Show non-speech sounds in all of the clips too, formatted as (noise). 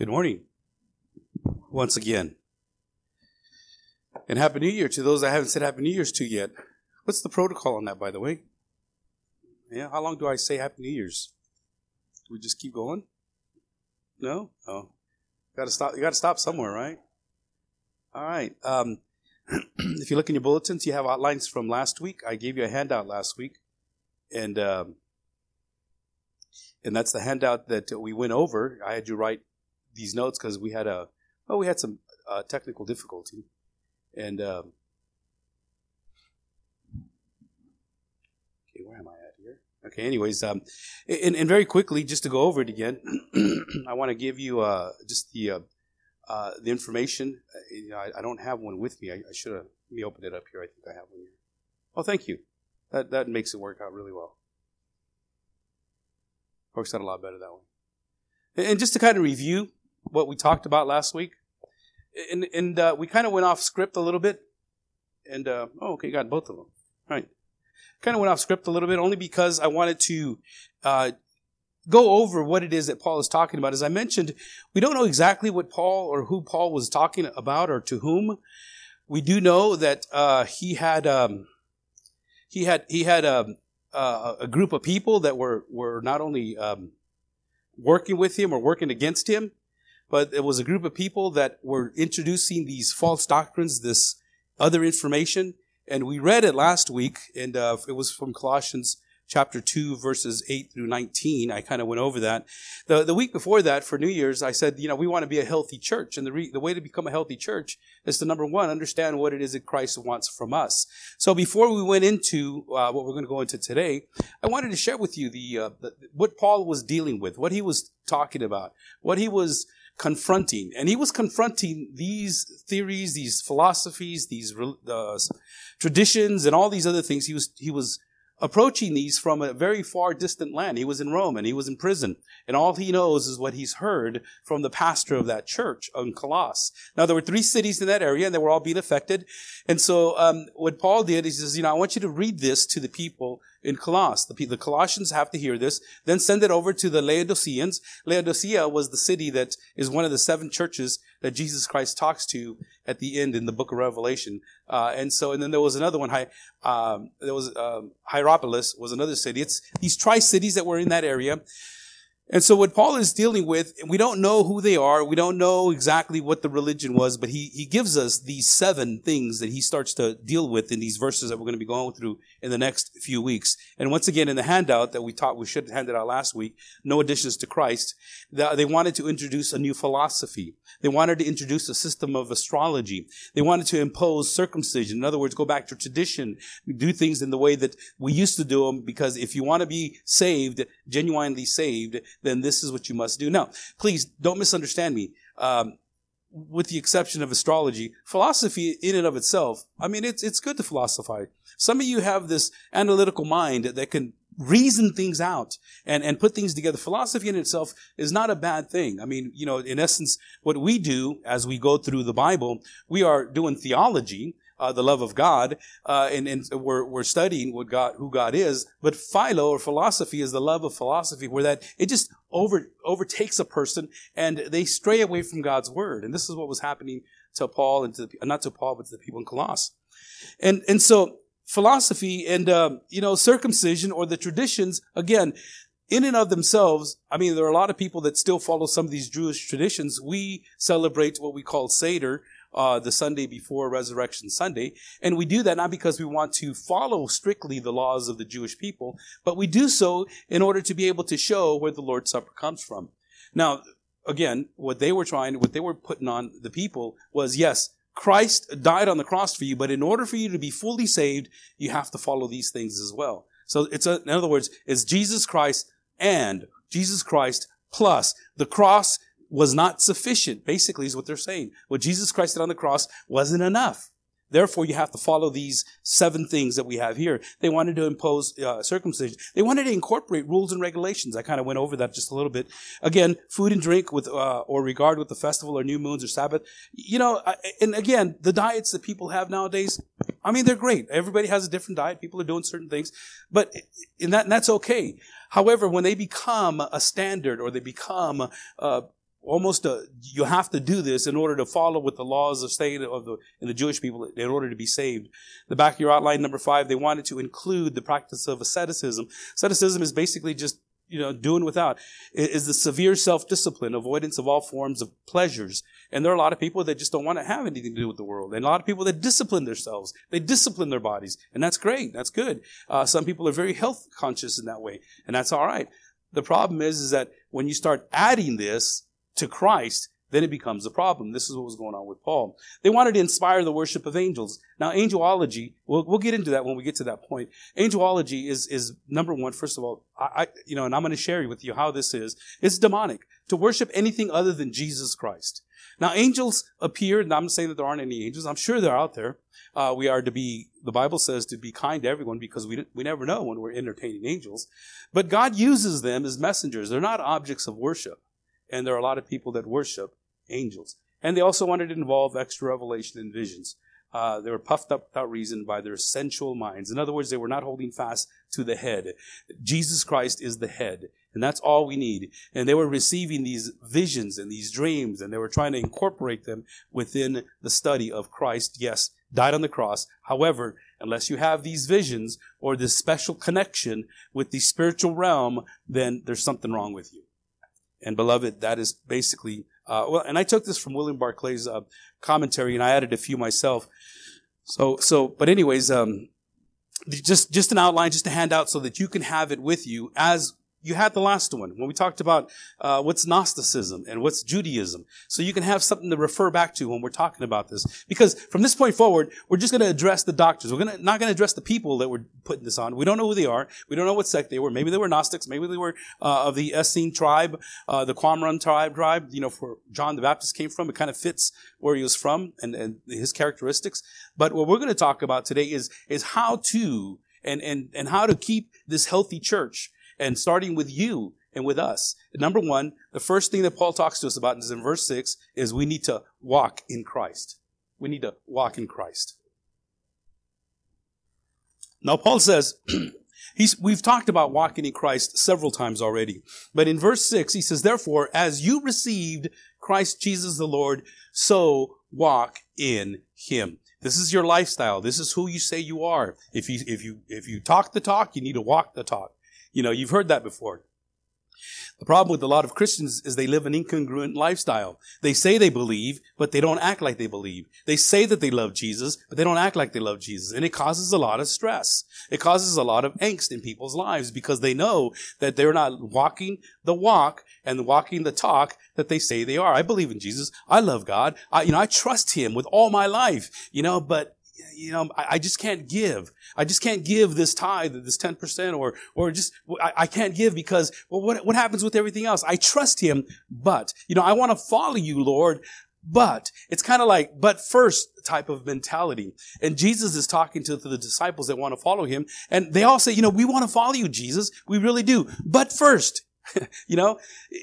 Good morning. Once again. And Happy New Year to those I haven't said Happy New Year's to yet. What's the protocol on that, by the way? Yeah, how long do I say Happy New Year's? Do we just keep going? No? Oh. Gotta stop you gotta stop somewhere, right? All right. Um, (clears throat) if you look in your bulletins, you have outlines from last week. I gave you a handout last week. And um, and that's the handout that we went over. I had you write these notes because we had a well, we had some uh, technical difficulty, and um, okay, where am I at here? Okay, anyways, um, and, and very quickly, just to go over it again, (clears throat) I want to give you uh, just the uh, uh, the information. Uh, you know, I, I, don't have one with me. I, I should have. Let me open it up here. I think I have one here. Oh, thank you. That that makes it work out really well. Works out a lot better that way. And just to kind of review what we talked about last week, and, and uh, we kind of went off script a little bit. And uh, oh, okay, got both of them. All right, kind of went off script a little bit only because I wanted to uh, go over what it is that Paul is talking about. As I mentioned, we don't know exactly what Paul or who Paul was talking about or to whom. We do know that uh, he had um, he had he had um, a group of people that were were not only um, working with him or working against him, but it was a group of people that were introducing these false doctrines, this other information. And we read it last week, and uh, it was from Colossians chapter 2, verses 8 through 19. I kind of went over that. The, the week before that, for New Year's, I said, you know, we want to be a healthy church. And the, re- the way to become a healthy church is to, number one, understand what it is that Christ wants from us. So before we went into uh, what we're going to go into today, I wanted to share with you the, uh, the what Paul was dealing with, what he was talking about, what he was confronting. And he was confronting these theories, these philosophies, these uh, traditions, and all these other things. He was, he was approaching these from a very far distant land. He was in Rome and he was in prison. And all he knows is what he's heard from the pastor of that church in Colossus. Now, there were three cities in that area and they were all being affected. And so, um, what Paul did, is he says, you know, I want you to read this to the people in Colossus. The, the Colossians have to hear this, then send it over to the Laodiceans. Laodicea was the city that is one of the seven churches that Jesus Christ talks to at the end in the book of Revelation. Uh, and so, and then there was another one, um, there was um, Hierapolis was another city. It's these tri-cities that were in that area. And so what Paul is dealing with, we don't know who they are. We don't know exactly what the religion was, but he, he gives us these seven things that he starts to deal with in these verses that we're going to be going through in the next few weeks. And once again, in the handout that we taught, we should have handed out last week, no additions to Christ, they wanted to introduce a new philosophy. They wanted to introduce a system of astrology. They wanted to impose circumcision. In other words, go back to tradition, do things in the way that we used to do them, because if you want to be saved, genuinely saved, then this is what you must do. Now, please don't misunderstand me. Um, with the exception of astrology, philosophy in and of itself, I mean, it's, it's good to philosophize. Some of you have this analytical mind that can reason things out and, and put things together. Philosophy in itself is not a bad thing. I mean, you know, in essence, what we do as we go through the Bible, we are doing theology, uh, the love of God, uh, and, and we're, we're studying what God, who God is. But philo or philosophy is the love of philosophy, where that it just over overtakes a person and they stray away from God's word. And this is what was happening to Paul and to the, not to Paul, but to the people in Colossus. And and so philosophy and uh, you know circumcision or the traditions again in and of themselves, I mean, there are a lot of people that still follow some of these Jewish traditions. We celebrate what we call Seder, uh, the Sunday before Resurrection Sunday. And we do that not because we want to follow strictly the laws of the Jewish people, but we do so in order to be able to show where the Lord's Supper comes from. Now, again, what they were trying, what they were putting on the people was, yes, Christ died on the cross for you, but in order for you to be fully saved, you have to follow these things as well. So it's a, in other words, it's Jesus Christ and Jesus Christ plus the cross was not sufficient, basically, is what they're saying. What Jesus Christ did on the cross wasn't enough. Therefore, you have to follow these seven things that we have here. They wanted to impose uh, circumcision. They wanted to incorporate rules and regulations. I kind of went over that just a little bit. Again, food and drink with uh, or regard with the festival or new moons or Sabbath. You know, and again, the diets that people have nowadays. I mean, they're great. Everybody has a different diet. People are doing certain things, but in that, and that's okay. However, when they become a standard or they become uh, almost a, you have to do this in order to follow with the laws of state of the in the Jewish people in order to be saved. The back of your outline number five, they wanted to include the practice of asceticism. Asceticism is basically just you know doing without. It is the severe self-discipline, avoidance of all forms of pleasures. And there are a lot of people that just don't want to have anything to do with the world. And a lot of people that discipline themselves. They discipline their bodies. And that's great. That's good. Uh, some people are very health conscious in that way. And that's all right. The problem is, is that when you start adding this, to Christ, then it becomes a problem. This is what was going on with Paul. They wanted to inspire the worship of angels. Now, angelology, we'll, we'll get into that when we get to that point. Angelology is, is number one, first of all, I, I you know, and I'm going to share with you how this is. It's demonic to worship anything other than Jesus Christ. Now, angels appear, and I'm saying that there aren't any angels. I'm sure they're out there. Uh, we are to be, the Bible says to be kind to everyone because we, we never know when we're entertaining angels. But God uses them as messengers. They're not objects of worship and there are a lot of people that worship angels. And they also wanted to involve extra revelation and visions. Uh, they were puffed up without reason by their sensual minds. In other words, they were not holding fast to the head. Jesus Christ is the head, and that's all we need. And they were receiving these visions and these dreams, and they were trying to incorporate them within the study of Christ. Yes, died on the cross. However, unless you have these visions or this special connection with the spiritual realm, then there's something wrong with you. And beloved, that is basically, uh, well, and I took this from William Barclay's uh, commentary and I added a few myself. So, so, but anyways, um, just, just an outline, just a handout so that you can have it with you as you had the last one when we talked about uh, what's Gnosticism and what's Judaism. So you can have something to refer back to when we're talking about this. Because from this point forward, we're just going to address the doctors. We're gonna, not going to address the people that were putting this on. We don't know who they are. We don't know what sect they were. Maybe they were Gnostics. Maybe they were uh, of the Essene tribe, uh, the Qumran tribe, tribe. You know, where John the Baptist came from. It kind of fits where he was from and, and his characteristics. But what we're going to talk about today is is how to and and and how to keep this healthy church and starting with you and with us. Number one, the first thing that Paul talks to us about is in verse six is we need to walk in Christ. We need to walk in Christ. Now, Paul says, (clears throat) we've talked about walking in Christ several times already. But in verse six, he says, therefore, as you received Christ Jesus the Lord, so walk in him. This is your lifestyle. This is who you say you are. If you, if you, if you talk the talk, you need to walk the talk. You know, you've heard that before. The problem with a lot of Christians is they live an incongruent lifestyle. They say they believe, but they don't act like they believe. They say that they love Jesus, but they don't act like they love Jesus. And it causes a lot of stress. It causes a lot of angst in people's lives because they know that they're not walking the walk and walking the talk that they say they are. I believe in Jesus. I love God. I, you know, I trust Him with all my life, you know, but you know, I, I, just can't give. I just can't give this tithe, this 10% or, or just, I, I, can't give because, well, what, what happens with everything else? I trust him, but, you know, I want to follow you, Lord, but it's kind of like, but first type of mentality. And Jesus is talking to, to the disciples that want to follow him. And they all say, you know, we want to follow you, Jesus. We really do. But first, (laughs) you know,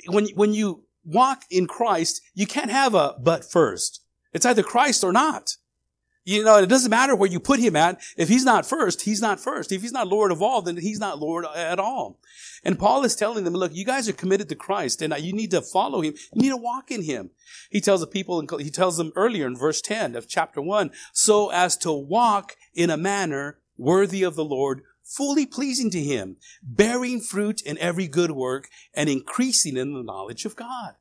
when, when you walk in Christ, you can't have a but first. It's either Christ or not. You know, it doesn't matter where you put him at. If he's not first, he's not first. If he's not Lord of all, then he's not Lord at all. And Paul is telling them, look, you guys are committed to Christ and you need to follow him. You need to walk in him. He tells the people, he tells them earlier in verse 10 of chapter 1, so as to walk in a manner worthy of the Lord, fully pleasing to him, bearing fruit in every good work and increasing in the knowledge of God.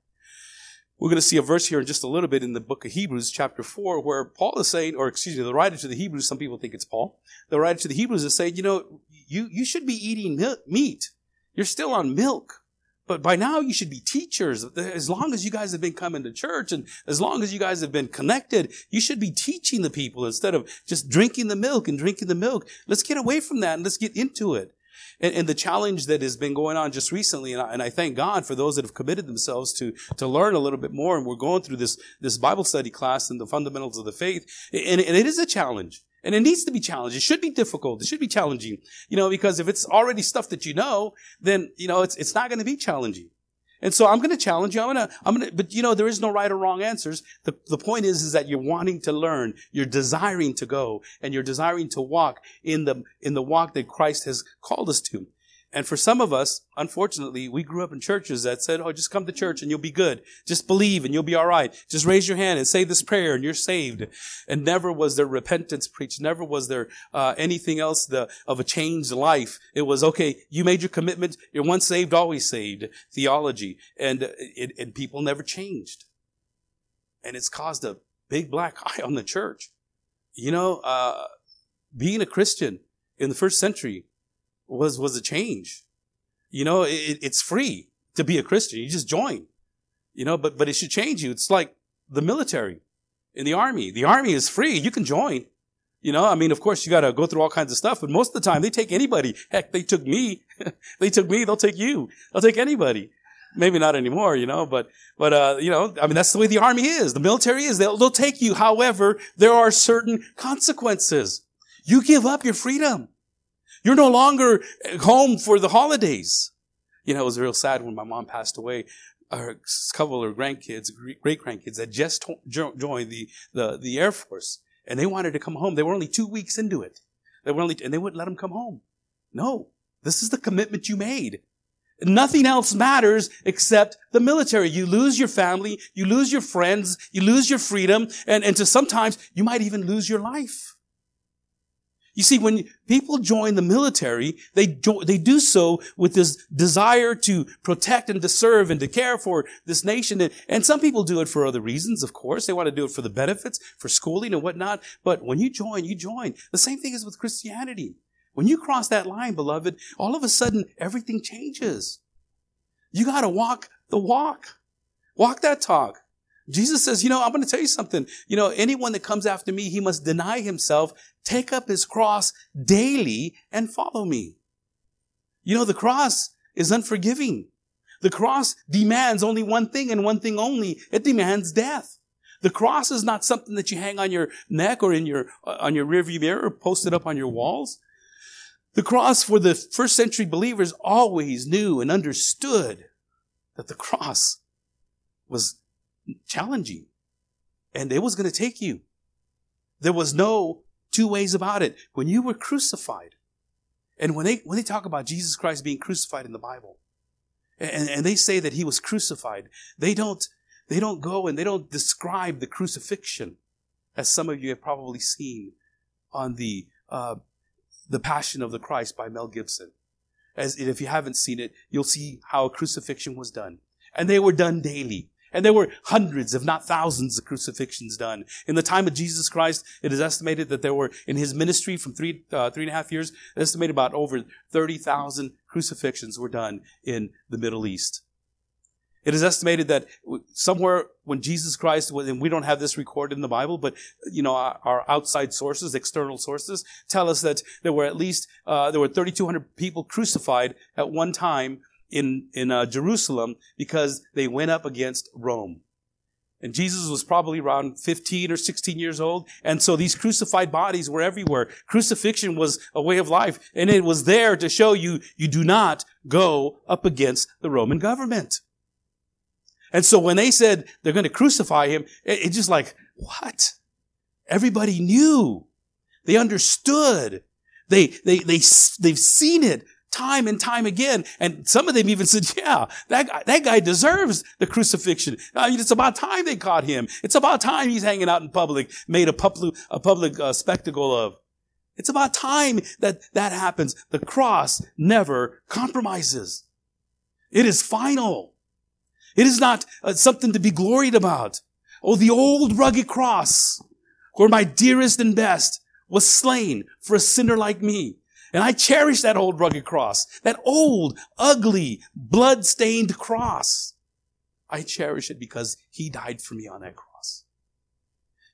We're going to see a verse here in just a little bit in the book of Hebrews, chapter 4, where Paul is saying, or excuse me, the writer to the Hebrews, some people think it's Paul, the writer to the Hebrews is saying, you know, you, you should be eating meat. You're still on milk. But by now you should be teachers. As long as you guys have been coming to church and as long as you guys have been connected, you should be teaching the people instead of just drinking the milk and drinking the milk. Let's get away from that and let's get into it. And, and, the challenge that has been going on just recently, and I, and I, thank God for those that have committed themselves to, to learn a little bit more. And we're going through this, this Bible study class and the fundamentals of the faith. And, and it is a challenge. And it needs to be challenged. It should be difficult. It should be challenging. You know, because if it's already stuff that you know, then, you know, it's, it's not going to be challenging. And so I'm going to challenge you. I'm going to, I'm going to, but you know, there is no right or wrong answers. The, the point is, is that you're wanting to learn, you're desiring to go, and you're desiring to walk in the, in the walk that Christ has called us to. And for some of us, unfortunately, we grew up in churches that said, oh, just come to church and you'll be good. Just believe and you'll be all right. Just raise your hand and say this prayer and you're saved. And never was there repentance preached. Never was there uh, anything else the, of a changed life. It was, okay, you made your commitment. You're once saved, always saved theology. And, it, and people never changed. And it's caused a big black eye on the church. You know, uh, being a Christian in the first century, was was a change. You know, it, it's free to be a Christian. You just join. You know, but but it should change you. It's like the military in the army. The army is free. You can join. You know, I mean, of course, you got to go through all kinds of stuff, but most of the time they take anybody. Heck, they took me. (laughs) they took me. They'll take you. They'll take anybody. Maybe not anymore, you know, but, but, uh, you know, I mean, that's the way the army is. The military is. They'll, they'll take you. However, there are certain consequences. You give up your freedom. You're no longer home for the holidays. You know, it was real sad when my mom passed away. A couple of her grandkids, great grandkids, had just joined the, the, the Air Force and they wanted to come home. They were only two weeks into it. They were only, and they wouldn't let them come home. No, this is the commitment you made. Nothing else matters except the military. You lose your family, you lose your friends, you lose your freedom, and, and to sometimes you might even lose your life. You see, when people join the military, they do, they do so with this desire to protect and to serve and to care for this nation. And, and some people do it for other reasons, of course. They want to do it for the benefits, for schooling and whatnot. But when you join, you join. The same thing is with Christianity. When you cross that line, beloved, all of a sudden everything changes. You got to walk the walk. Walk that talk. Jesus says, you know, I'm going to tell you something. You know, anyone that comes after me, he must deny himself, take up his cross daily and follow me. You know, the cross is unforgiving. The cross demands only one thing and one thing only. It demands death. The cross is not something that you hang on your neck or in your, uh, on your rearview mirror, posted up on your walls. The cross for the first century believers always knew and understood that the cross was challenging. And it was going to take you. There was no two ways about it. When you were crucified, and when they, when they talk about Jesus Christ being crucified in the Bible, and, and they say that he was crucified, they don't, they don't go and they don't describe the crucifixion as some of you have probably seen on the, uh, the Passion of the Christ by Mel Gibson. As if you haven't seen it, you'll see how a crucifixion was done. And they were done daily. And there were hundreds, if not thousands, of crucifixions done. In the time of Jesus Christ, it is estimated that there were, in his ministry from three, uh, three and a half years, estimated about over 30,000 crucifixions were done in the Middle East. It is estimated that somewhere when Jesus Christ, and we don't have this recorded in the Bible, but you know our, outside sources, external sources, tell us that there were at least uh, there were 3,200 people crucified at one time in, in uh, Jerusalem because they went up against Rome. And Jesus was probably around 15 or 16 years old. And so these crucified bodies were everywhere. Crucifixion was a way of life. And it was there to show you, you do not go up against the Roman government. And so when they said they're going to crucify him, it, it just like, what? Everybody knew. They understood. They, they, they, they've seen it time and time again. And some of them even said, (laughs) yeah, that guy, that guy deserves the crucifixion. I mean, it's about time they caught him. It's about time he's hanging out in public, made a public, a public uh, spectacle of. It's about time that that happens. The cross never compromises. It is final. It is not uh, something to be gloried about. Oh, the old rugged cross where my dearest and best was slain for a sinner like me. And I cherish that old rugged cross, that old, ugly, blood-stained cross. I cherish it because he died for me on that cross.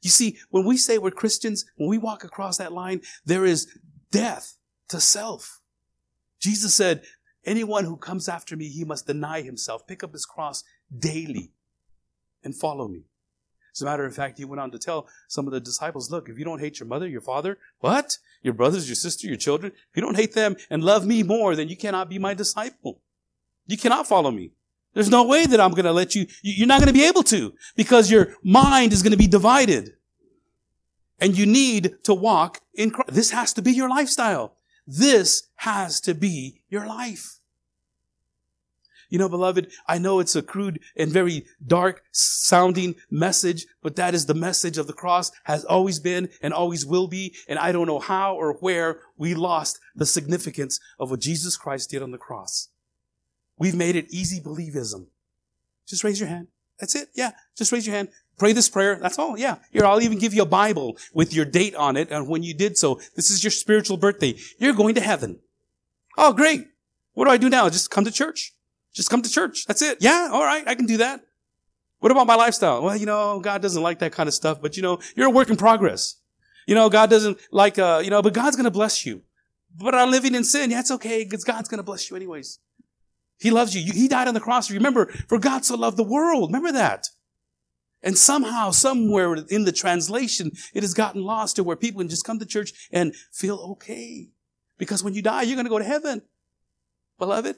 You see, when we say we're Christians, when we walk across that line, there is death to self. Jesus said, anyone who comes after me, he must deny himself, pick up his cross daily and follow me. As a matter of fact, he went on to tell some of the disciples, look, if you don't hate your mother, your father, what? Your brothers, your sister, your children, if you don't hate them and love me more, then you cannot be my disciple. You cannot follow me. There's no way that I'm going to let you, you're not going to be able to because your mind is going to be divided. And you need to walk in Christ. This has to be your lifestyle. This has to be your life. You know, beloved, I know it's a crude and very dark sounding message, but that is the message of the cross, has always been and always will be. And I don't know how or where we lost the significance of what Jesus Christ did on the cross. We've made it easy believism. Just raise your hand. That's it. Yeah. Just raise your hand. Pray this prayer. That's all. Yeah. Here, I'll even give you a Bible with your date on it and when you did so. This is your spiritual birthday. You're going to heaven. Oh, great. What do I do now? Just come to church. Just come to church. That's it. Yeah, all right, I can do that. What about my lifestyle? Well, you know, God doesn't like that kind of stuff, but you know, you're a work in progress. You know, God doesn't like, uh, you know, but God's going to bless you. But I'm living in sin. Yeah, it's okay because God's going to bless you anyways. He loves you. He died on the cross. Remember, for God so loved the world. Remember that. And somehow, somewhere in the translation, it has gotten lost to where people can just come to church and feel okay. Because when you die, you're going to go to heaven. Beloved,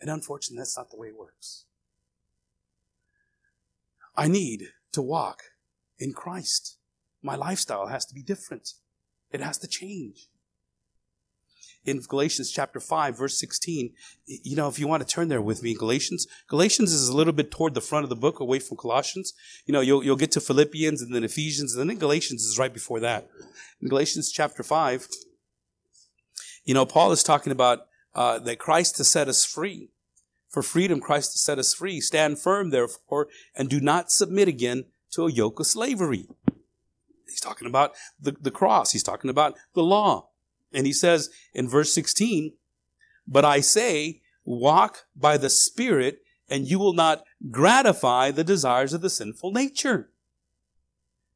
and unfortunately, that's not the way it works. I need to walk in Christ. My lifestyle has to be different. It has to change. In Galatians chapter 5, verse 16, you know, if you want to turn there with me, Galatians, Galatians is a little bit toward the front of the book, away from Colossians. You know, you'll, you'll get to Philippians and then Ephesians, and then Galatians is right before that. In Galatians chapter 5, you know, Paul is talking about uh, that Christ has set us free. For freedom, Christ has set us free. Stand firm, therefore, and do not submit again to a yoke of slavery. He's talking about the, the cross. He's talking about the law. And he says in verse 16, But I say, walk by the Spirit, and you will not gratify the desires of the sinful nature.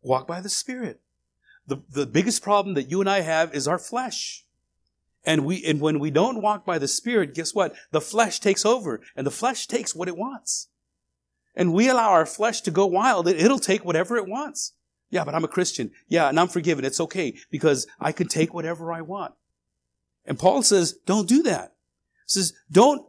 Walk by the Spirit. The, the biggest problem that you and I have is our flesh. And we, and when we don't walk by the Spirit, guess what? The flesh takes over and the flesh takes what it wants. And we allow our flesh to go wild. It'll take whatever it wants. Yeah, but I'm a Christian. Yeah, and I'm forgiven. It's okay because I can take whatever I want. And Paul says, don't do that. He says, don't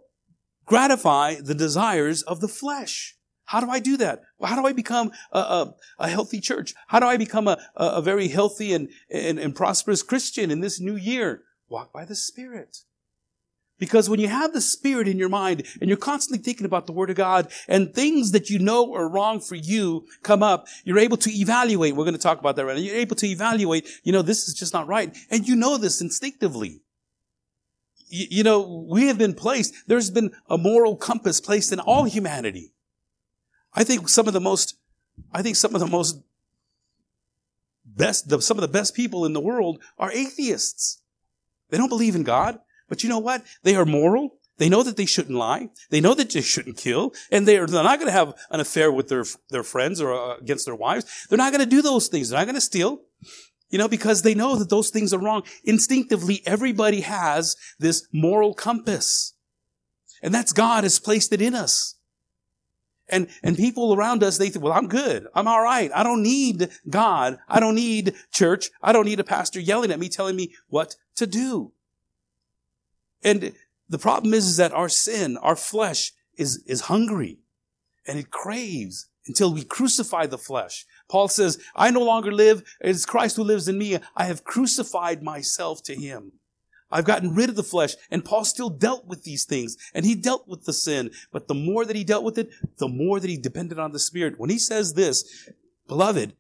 gratify the desires of the flesh. How do I do that? How do I become a, a, a, healthy church? How do I become a, a very healthy and, and, and prosperous Christian in this new year? Walk by the Spirit. Because when you have the Spirit in your mind and you're constantly thinking about the Word of God and things that you know are wrong for you come up, you're able to evaluate. We're going to talk about that right now. You're able to evaluate, you know, this is just not right. And you know this instinctively. You, you know, we have been placed, there's been a moral compass placed in all humanity. I think some of the most, I think some of the most best, the, some of the best people in the world are atheists. They don't believe in God. But you know what? They are moral. They know that they shouldn't lie. They know that they shouldn't kill. And they're, they're not going to have an affair with their, their friends or uh, against their wives. They're not going to do those things. They're not going to steal. You know, because they know that those things are wrong. Instinctively, everybody has this moral compass. And that's God has placed it in us. And, and people around us, they think, well, I'm good. I'm all right. I don't need God. I don't need church. I don't need a pastor yelling at me, telling me what to do. And the problem is, is that our sin, our flesh is, is hungry and it craves until we crucify the flesh. Paul says, I no longer live. It's Christ who lives in me. I have crucified myself to him. I've gotten rid of the flesh. And Paul still dealt with these things and he dealt with the sin. But the more that he dealt with it, the more that he depended on the Spirit. When he says this, beloved,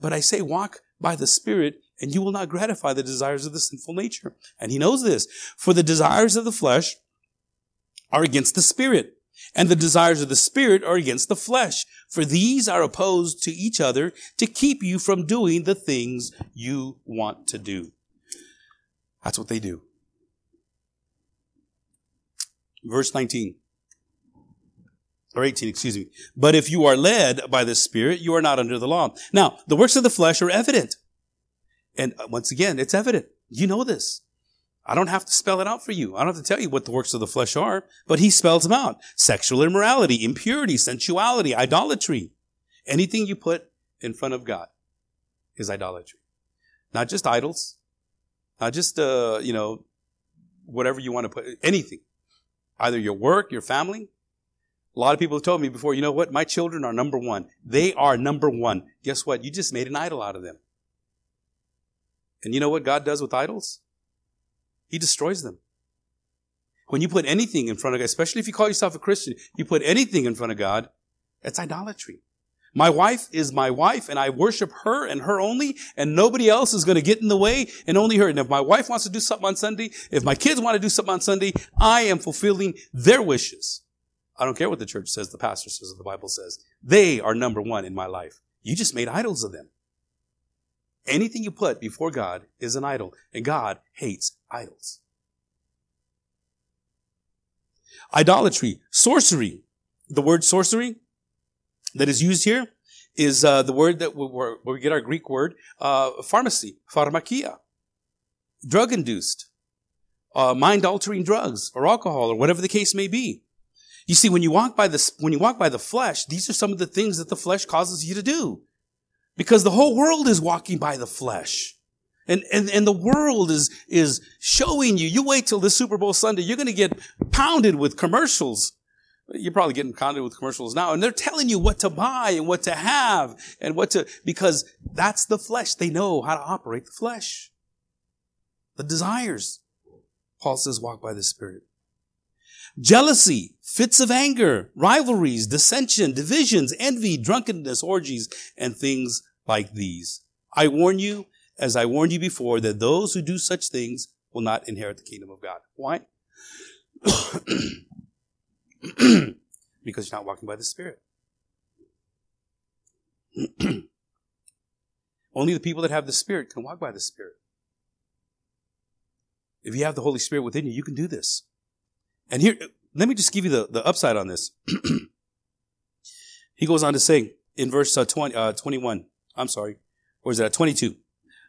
but I say walk by the Spirit and you will not gratify the desires of the sinful nature. And he knows this. For the desires of the flesh are against the spirit, and the desires of the spirit are against the flesh. For these are opposed to each other to keep you from doing the things you want to do. That's what they do. Verse 19 or 18, excuse me. But if you are led by the Spirit, you are not under the law. Now, the works of the flesh are evident. And uh, once again, it's evident. You know this. I don't have to spell it out for you. I don't have to tell you what the works of the flesh are, but he spells them out. Sexual immorality, impurity, sensuality, idolatry. Anything you put in front of God is idolatry. Not just idols, not just, uh, you know, whatever you want to put, anything. Either your work, your family. A lot of people have told me before, you know what? My children are number one. They are number one. Guess what? You just made an idol out of them. And you know what God does with idols? He destroys them. When you put anything in front of God, especially if you call yourself a Christian, you put anything in front of God, it's idolatry. My wife is my wife and I worship her and her only and nobody else is going to get in the way and only her. And if my wife wants to do something on Sunday, if my kids want to do something on Sunday, I am fulfilling their wishes. I don't care what the church says, the pastor says, or the Bible says. They are number one in my life. You just made idols of them. Anything you put before God is an idol and God hates idols. Idolatry, sorcery. The word sorcery that is used here is uh, the word that we, where we get our Greek word uh, pharmacy, pharmakeia, drug induced, uh, mind altering drugs or alcohol or whatever the case may be. You see, when you walk by the when you walk by the flesh, these are some of the things that the flesh causes you to do, because the whole world is walking by the flesh. And, and, and the world is, is showing you, you wait till this Super Bowl Sunday, you're going to get pounded with commercials you're probably getting pounded with commercials now, and they're telling you what to buy and what to have and what to, because that's the flesh. They know how to operate the flesh. The desires. Paul says, walk by the Spirit. Jealousy, fits of anger, rivalries, dissension, divisions, envy, drunkenness, orgies, and things like these. I warn you, as I warned you before, that those who do such things will not inherit the kingdom of God. Why? (clears throat) because you're not walking by the Spirit. (clears throat) Only the people that have the Spirit can walk by the Spirit. If you have the Holy Spirit within you, you can do this. And here, let me just give you the, the upside on this. (clears throat) he goes on to say in verse uh, 20, uh, 21, I'm sorry, or is it 22?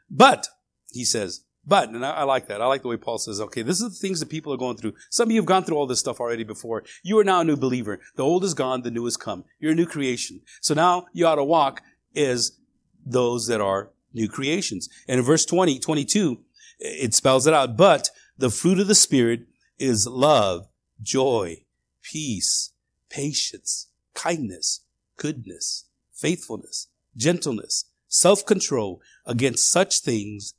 But, he says, but, and I, I, like that. I like the way Paul says, okay, this is the things that people are going through. Some of you have gone through all this stuff already before. You are now a new believer. The old is gone, the new has come. You're a new creation. So now you ought to walk as those that are new creations. And in verse 20, 22, it spells it out. But the fruit of the Spirit is love, joy, peace, patience, kindness, goodness, faithfulness, gentleness, self-control. Against such things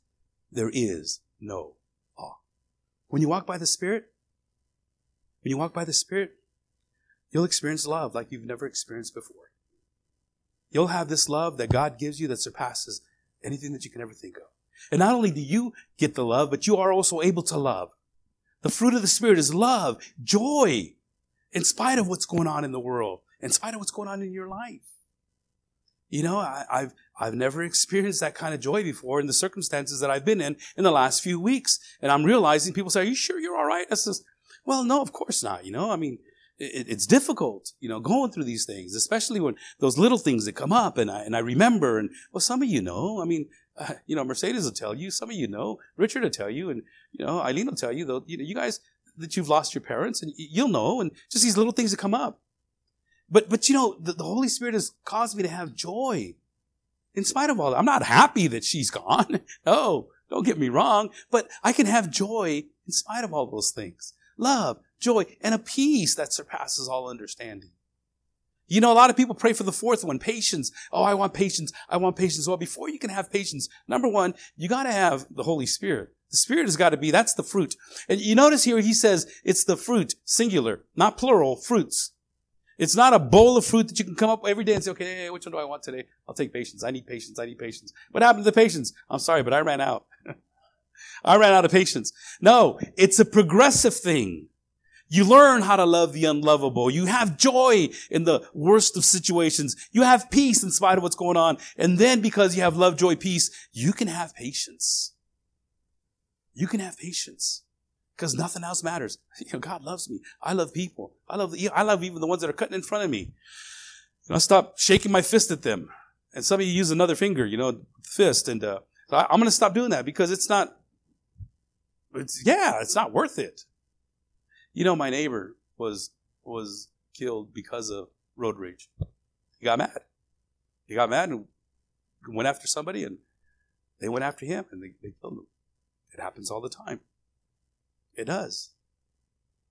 there is no law. When you walk by the Spirit, when you walk by the Spirit, you'll experience love like you've never experienced before. You'll have this love that God gives you that surpasses anything that you can ever think of. And not only do you get the love, but you are also able to love. The fruit of the Spirit is love, joy, in spite of what's going on in the world, in spite of what's going on in your life. You know, I, have I've never experienced that kind of joy before in the circumstances that I've been in in the last few weeks. And I'm realizing people say, are you sure you're all right? I says, well, no, of course not. You know, I mean, it, it's difficult, you know, going through these things, especially when those little things that come up and I, and I remember and well, some of you know, I mean, uh, (laughs) you know, Mercedes will tell you, some of you know, Richard will tell you, and, you know, Eileen will tell you, though, you know, you guys that you've lost your parents and you'll know, and just these little things that come up. But, but you know, the, the Holy Spirit has caused me to have joy in spite of all that. I'm not happy that she's (laughs) gone. no, don't get me wrong, but I can have joy in spite of all those things. Love, joy, and a peace that surpasses all understanding. You know, a lot of people pray for the fourth one, patience. Oh, I want patience. I want patience. Well, before you can have patience, number one, you got to have the Holy Spirit. The Spirit has got to be, that's the fruit. And you notice here he says it's the fruit, singular, not plural, fruits. It's not a bowl of fruit that you can come up every day and say, okay, hey, which one do I want today? I'll take patience. I need patience. I need patience. What happened to the patience? I'm sorry, but I ran out. (laughs) I ran out of patience. No, it's a progressive thing. You learn how to love the unlovable. You have joy in the worst of situations. You have peace in spite of what's going on. And then because you have love, joy, peace, you can have patience. You can have patience because nothing else matters. (laughs) You know, God loves me. I love people. I love, I love even the ones that are cutting in front of me. I stop shaking my fist at them. And some of you use another finger, you know, fist. And uh, I, I'm going to stop doing that because it's not, it's, yeah, it's not worth it. You know, my neighbor was, was killed because of road rage. He got mad. He got mad and went after somebody and they went after him and they, they killed him. It happens all the time. It does.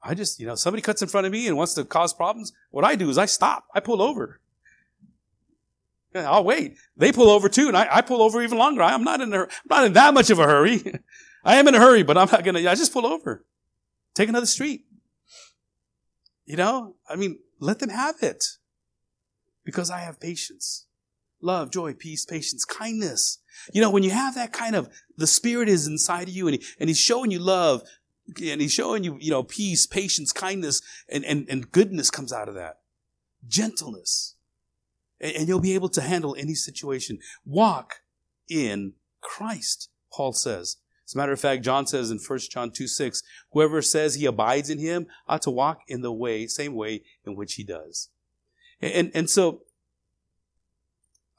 I just, you know, somebody cuts in front of me and wants to cause problems. What I do is I stop. I pull over. I'll wait. They pull over too, and I, I pull over even longer. I'm not in a, I'm not in that much of a hurry. (laughs) I am in a hurry, but I'm not gonna, I just pull over. Take another street. You know, I mean, let them have it. Because I have patience. Love, joy, peace, patience, kindness. You know, when you have that kind of, the Spirit is inside of you and, he, and He's showing you love and He's showing you, you know, peace, patience, kindness, and, and, and goodness comes out of that. Gentleness. And, and you'll be able to handle any situation. Walk in Christ, Paul says. As a matter of fact, John says in 1 John 2 6, whoever says he abides in him ought to walk in the way, same way in which he does. And, and so,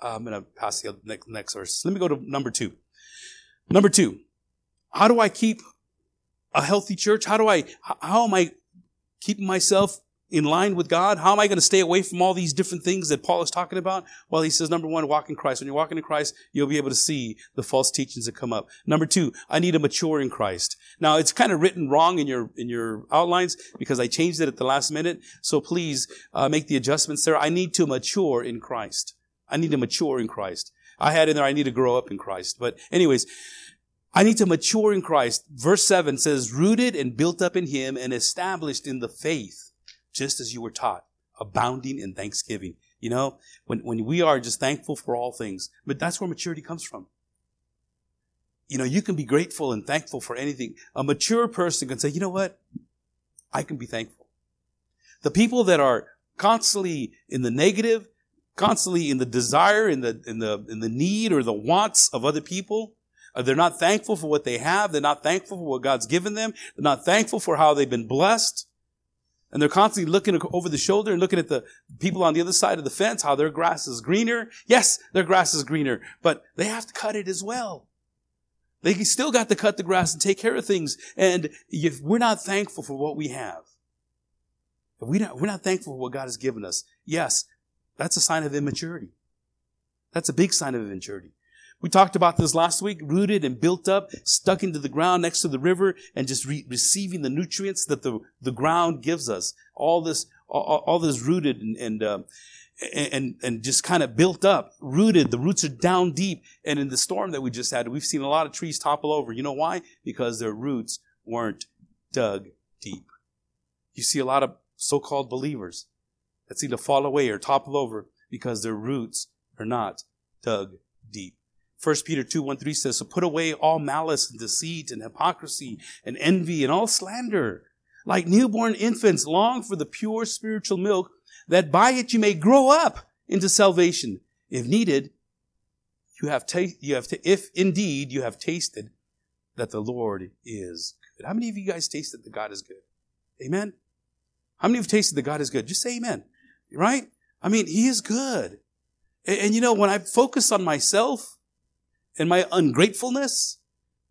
uh, I'm going to pass the next, next verse. Let me go to number two. Number two, how do I keep a healthy church? How do I, how am I keeping myself in line with God? How am I going to stay away from all these different things that Paul is talking about? Well, he says, number one, walk in Christ. When you're walking in Christ, you'll be able to see the false teachings that come up. Number two, I need to mature in Christ. Now, it's kind of written wrong in your, in your outlines because I changed it at the last minute. So please, uh, make the adjustments there. I need to mature in Christ. I need to mature in Christ. I had in there, I need to grow up in Christ. But anyways, I need to mature in Christ. Verse 7 says, rooted and built up in Him and established in the faith just as you were taught, abounding in thanksgiving. You know, when, when we are just thankful for all things, but that's where maturity comes from. You know, you can be grateful and thankful for anything. A mature person can say, you know what? I can be thankful. The people that are constantly in the negative, constantly in the desire, in the, in the, in the need or the wants of other people, Uh, they're not thankful for what they have. They're not thankful for what God's given them. They're not thankful for how they've been blessed. And they're constantly looking over the shoulder and looking at the people on the other side of the fence, how their grass is greener. Yes, their grass is greener, but they have to cut it as well. They still got to cut the grass and take care of things. And if we're not thankful for what we have, if we we're not thankful for what God has given us, yes, that's a sign of immaturity. That's a big sign of immaturity. We talked about this last week, rooted and built up, stuck into the ground next to the river and just re- receiving the nutrients that the, the ground gives us. All this, all, all this rooted and, and, uh, and, and just kind of built up, rooted. The roots are down deep. And in the storm that we just had, we've seen a lot of trees topple over. You know why? Because their roots weren't dug deep. You see a lot of so-called believers that seem to fall away or topple over because their roots are not dug deep. 1 Peter 2, 1 3 says, So put away all malice and deceit and hypocrisy and envy and all slander. Like newborn infants, long for the pure spiritual milk, that by it you may grow up into salvation. If needed, you have, ta- you have ta- if indeed you have tasted that the Lord is good. How many of you guys tasted that God is good? Amen? How many have tasted that God is good? Just say amen. Right? I mean, He is good. And, and you know, when I focus on myself, and my ungratefulness,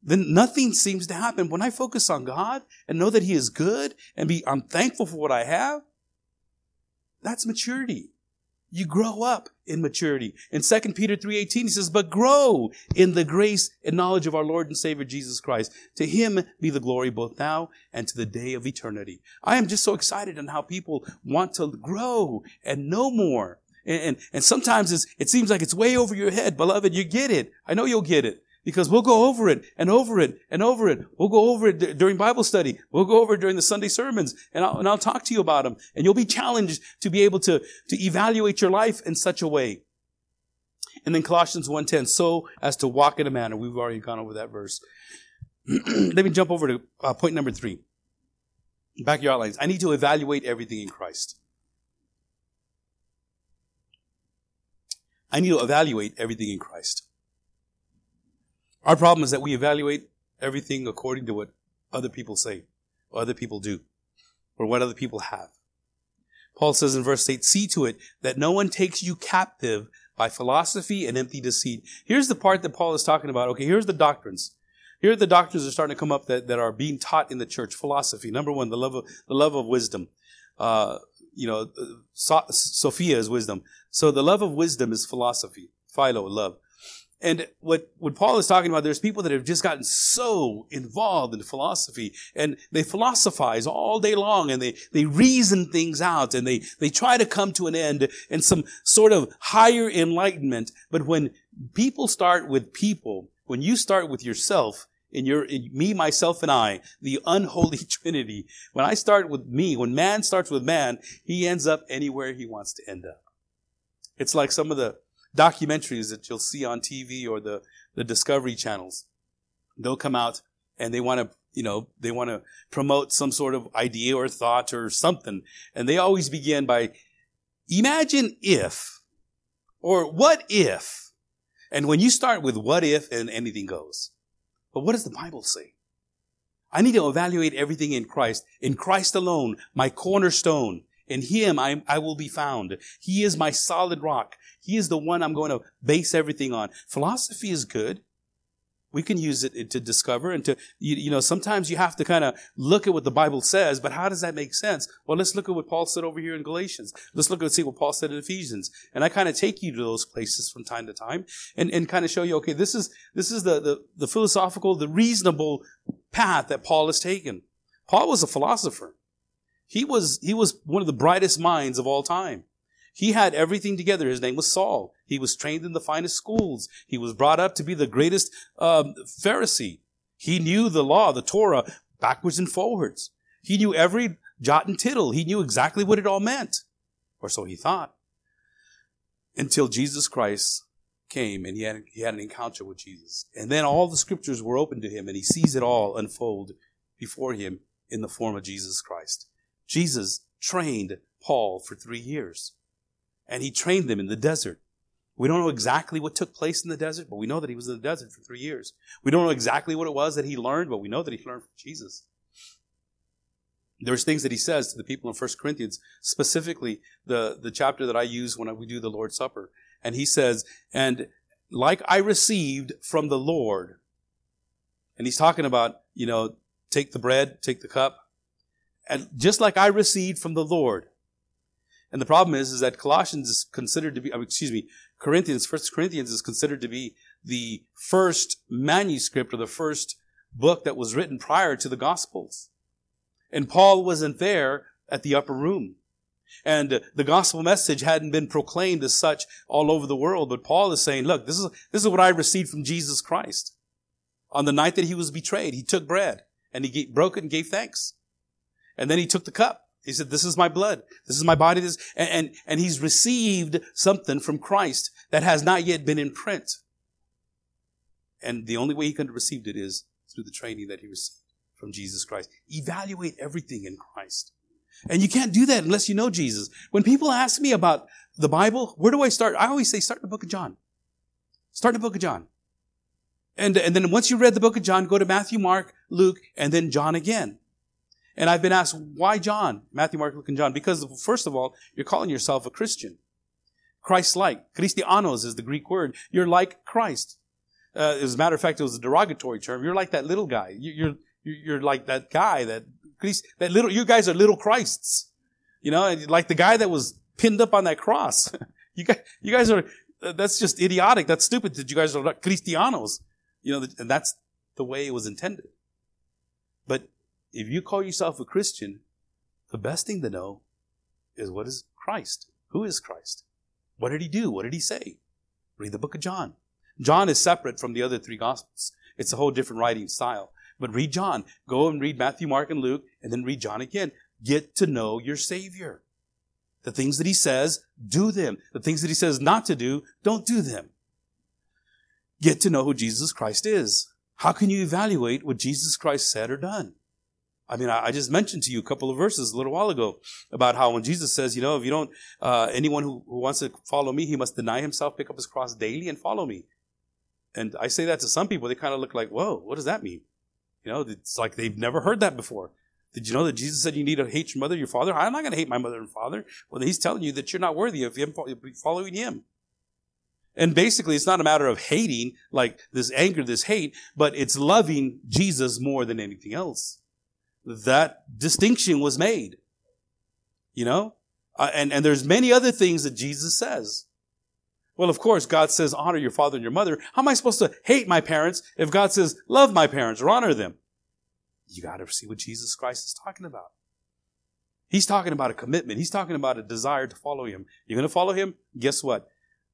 then nothing seems to happen. When I focus on God and know that He is good and be, I'm thankful for what I have, that's maturity. You grow up in maturity. In 2 Peter 3.18, he says, but grow in the grace and knowledge of our Lord and Savior Jesus Christ. To Him be the glory both now and to the day of eternity. I am just so excited on how people want to grow and know more. And, and, and sometimes it seems like it's way over your head, beloved. You get it. I know you'll get it because we'll go over it and over it and over it. We'll go over it d- during Bible study. We'll go over it during the Sunday sermons and I'll, and I'll talk to you about them and you'll be challenged to be able to, to evaluate your life in such a way. And then Colossians 1.10, so as to walk in a manner. We've already gone over that verse. (clears throat) Let me jump over to uh, point number three. Back your outlines. I need to evaluate everything in Christ. I need to evaluate everything in Christ. Our problem is that we evaluate everything according to what other people say, or other people do, or what other people have. Paul says in verse 8, see to it that no one takes you captive by philosophy and empty deceit. Here's the part that Paul is talking about. Okay, here's the doctrines. Here are the doctrines that are starting to come up that, that are being taught in the church. Philosophy. Number one, the love of, the love of wisdom. Uh, you know, uh, so, Sophia is wisdom. So the love of wisdom is philosophy. Philo, love. And what, what Paul is talking about, there's people that have just gotten so involved in philosophy and they philosophize all day long and they, they reason things out and they, they try to come to an end and some sort of higher enlightenment. But when people start with people, when you start with yourself, in your, in me, myself, and I, the unholy (laughs) trinity, when I start with me, when man starts with man, he ends up anywhere he wants to end up. It's like some of the documentaries that you'll see on TV or the, the Discovery channels. They'll come out and they want to, you know, they want to promote some sort of idea or thought or something. And they always begin by, imagine if, or what if, and when you start with what if, and anything goes. But what does the Bible say? I need to evaluate everything in Christ. In Christ alone, my cornerstone. In Him, I, I will be found. He is my solid rock. He is the one I'm going to base everything on. Philosophy is good. We can use it to discover and to, you, you know, sometimes you have to kind of look at what the Bible says, but how does that make sense? Well, let's look at what Paul said over here in Galatians. Let's look and see what Paul said in Ephesians. And I kind of take you to those places from time to time and, and kind of show you, okay, this is, this is the, the, the philosophical, the reasonable path that Paul has taken. Paul was a philosopher. He was, he was one of the brightest minds of all time. He had everything together. His name was Saul. He was trained in the finest schools. He was brought up to be the greatest um, Pharisee. He knew the law, the Torah, backwards and forwards. He knew every jot and tittle. He knew exactly what it all meant, or so he thought. Until Jesus Christ came and he had, he had an encounter with Jesus. And then all the scriptures were open to him and he sees it all unfold before him in the form of Jesus Christ. Jesus trained Paul for three years and he trained them in the desert. We don't know exactly what took place in the desert, but we know that he was in the desert for three years. We don't know exactly what it was that he learned, but we know that he learned from Jesus. There's things that he says to the people in 1 Corinthians, specifically the, the chapter that I use when we do the Lord's Supper. And he says, and like I received from the Lord, and he's talking about, you know, take the bread, take the cup, and just like I received from the Lord, and the problem is, is that Colossians is considered to be, excuse me, Corinthians, First Corinthians is considered to be the first manuscript or the first book that was written prior to the Gospels. And Paul wasn't there at the upper room. And the gospel message hadn't been proclaimed as such all over the world. But Paul is saying, look, this is, this is what I received from Jesus Christ. On the night that he was betrayed, he took bread and he broke it and gave thanks. And then he took the cup he said, this is my blood. This is my body. This, and, and, and he's received something from Christ that has not yet been in print. And the only way he could have received it is through the training that he received from Jesus Christ. Evaluate everything in Christ. And you can't do that unless you know Jesus. When people ask me about the Bible, where do I start? I always say start in the book of John. Start in the book of John. And, and then once you read the book of John, go to Matthew, Mark, Luke, and then John again. And I've been asked, why John? Matthew, Mark, Luke, and John. Because first of all, you're calling yourself a Christian. Christ-like. Christianos is the Greek word. You're like Christ. Uh, as a matter of fact, it was a derogatory term. You're like that little guy. You're, you're, like that guy that, that little, you guys are little Christs. You know, like the guy that was pinned up on that cross. (laughs) you guys, you guys are, that's just idiotic. That's stupid that you guys are Christianos. You know, and that's the way it was intended. But if you call yourself a Christian, the best thing to know is what is Christ? Who is Christ? What did he do? What did he say? Read the book of John. John is separate from the other three gospels. It's a whole different writing style. But read John. Go and read Matthew, Mark, and Luke, and then read John again. Get to know your Savior. The things that he says, do them. The things that he says not to do, don't do them. Get to know who Jesus Christ is. How can you evaluate what Jesus Christ said or done? I mean, I, just mentioned to you a couple of verses a little while ago about how when Jesus says, you know, if you don't, uh, anyone who, who wants to follow me, he must deny himself, pick up his cross daily and follow me. And I say that to some people, they kind of look like, whoa, what does that mean? You know, it's like they've never heard that before. Did you know that Jesus said you need to hate your mother, your father? I'm not going to hate my mother and father. Well, he's telling you that you're not worthy of him following him. And basically, it's not a matter of hating, like this anger, this hate, but it's loving Jesus more than anything else that distinction was made. You know? Uh, and, and there's many other things that Jesus says. Well, of course, God says, honor your father and your mother. How am I supposed to hate my parents if God says, love my parents or honor them? You got to see what Jesus Christ is talking about. He's talking about a commitment. He's talking about a desire to follow him. You're to follow him? Guess what?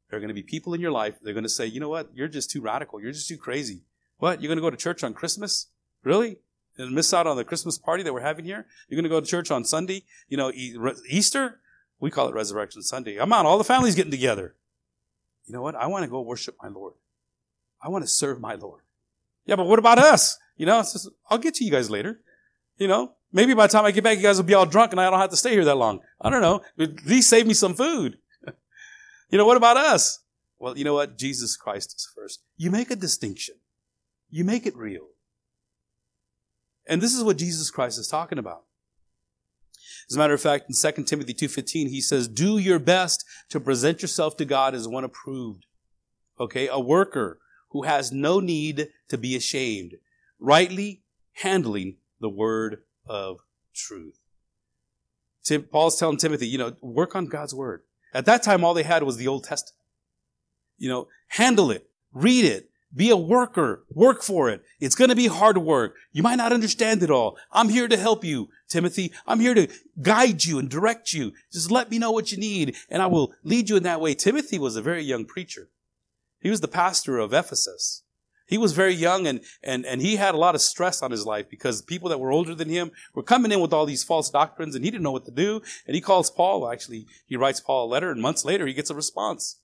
There are to be people in your life. They're to say, you know what? You're just too radical. You're just too crazy. What? You're to go to church on Christmas? Really? And miss out on the Christmas party that we're having here? You're going to go to church on Sunday? You know, Easter? We call it Resurrection Sunday. I'm out. All the families getting together. You know what? I want to go worship my Lord. I want to serve my Lord. Yeah, but what about us? You know, just, I'll get to you guys later. You know, maybe by the time I get back, you guys will be all drunk and I don't have to stay here that long. I don't know. At least save me some food. (laughs) you know, what about us? Well, you know what? Jesus Christ is first. You make a distinction. You make it real. And this is what Jesus Christ is talking about. As a matter of fact, in 2 Timothy 2.15, he says, do your best to present yourself to God as one approved. Okay, a worker who has no need to be ashamed, rightly handling the word of truth. Tim, Paul's telling Timothy, you know, work on God's word. At that time, all they had was the Old Testament. You know, handle it, read it, be a worker, work for it. It's going to be hard work. You might not understand it all. I'm here to help you, Timothy. I'm here to guide you and direct you. Just let me know what you need and I will lead you in that way. Timothy was a very young preacher. He was the pastor of Ephesus. He was very young and, and, and he had a lot of stress on his life because people that were older than him were coming in with all these false doctrines and he didn't know what to do. And he calls Paul, actually, he writes Paul a letter and months later he gets a response.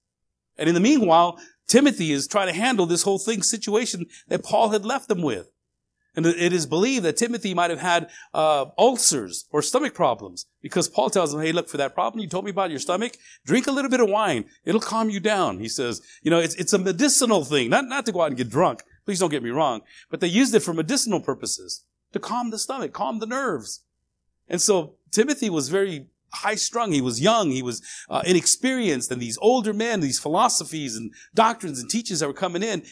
And in the meanwhile, Timothy is trying to handle this whole thing situation that Paul had left them with. And it is believed that Timothy might have had uh, ulcers or stomach problems because Paul tells him, "Hey, look for that problem you told me about your stomach. Drink a little bit of wine; it'll calm you down." He says, "You know, it's it's a medicinal thing, not not to go out and get drunk. Please don't get me wrong, but they used it for medicinal purposes to calm the stomach, calm the nerves." And so Timothy was very high strung. He was young. He was uh, inexperienced. And these older men, these philosophies and doctrines and teachings that were coming in,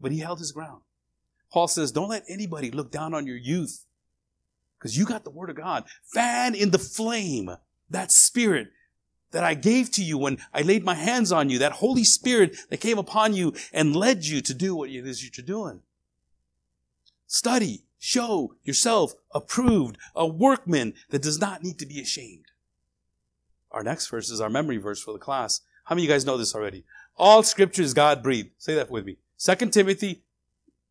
but he held his ground. Paul says, don't let anybody look down on your youth because you got the word of God. Fan in the flame that spirit that I gave to you when I laid my hands on you, that Holy Spirit that came upon you and led you to do what it is you're doing. Study, show yourself approved, a workman that does not need to be ashamed. Our next verse is our memory verse for the class. How many of you guys know this already? All scripture is God breathed. Say that with me. Second Timothy,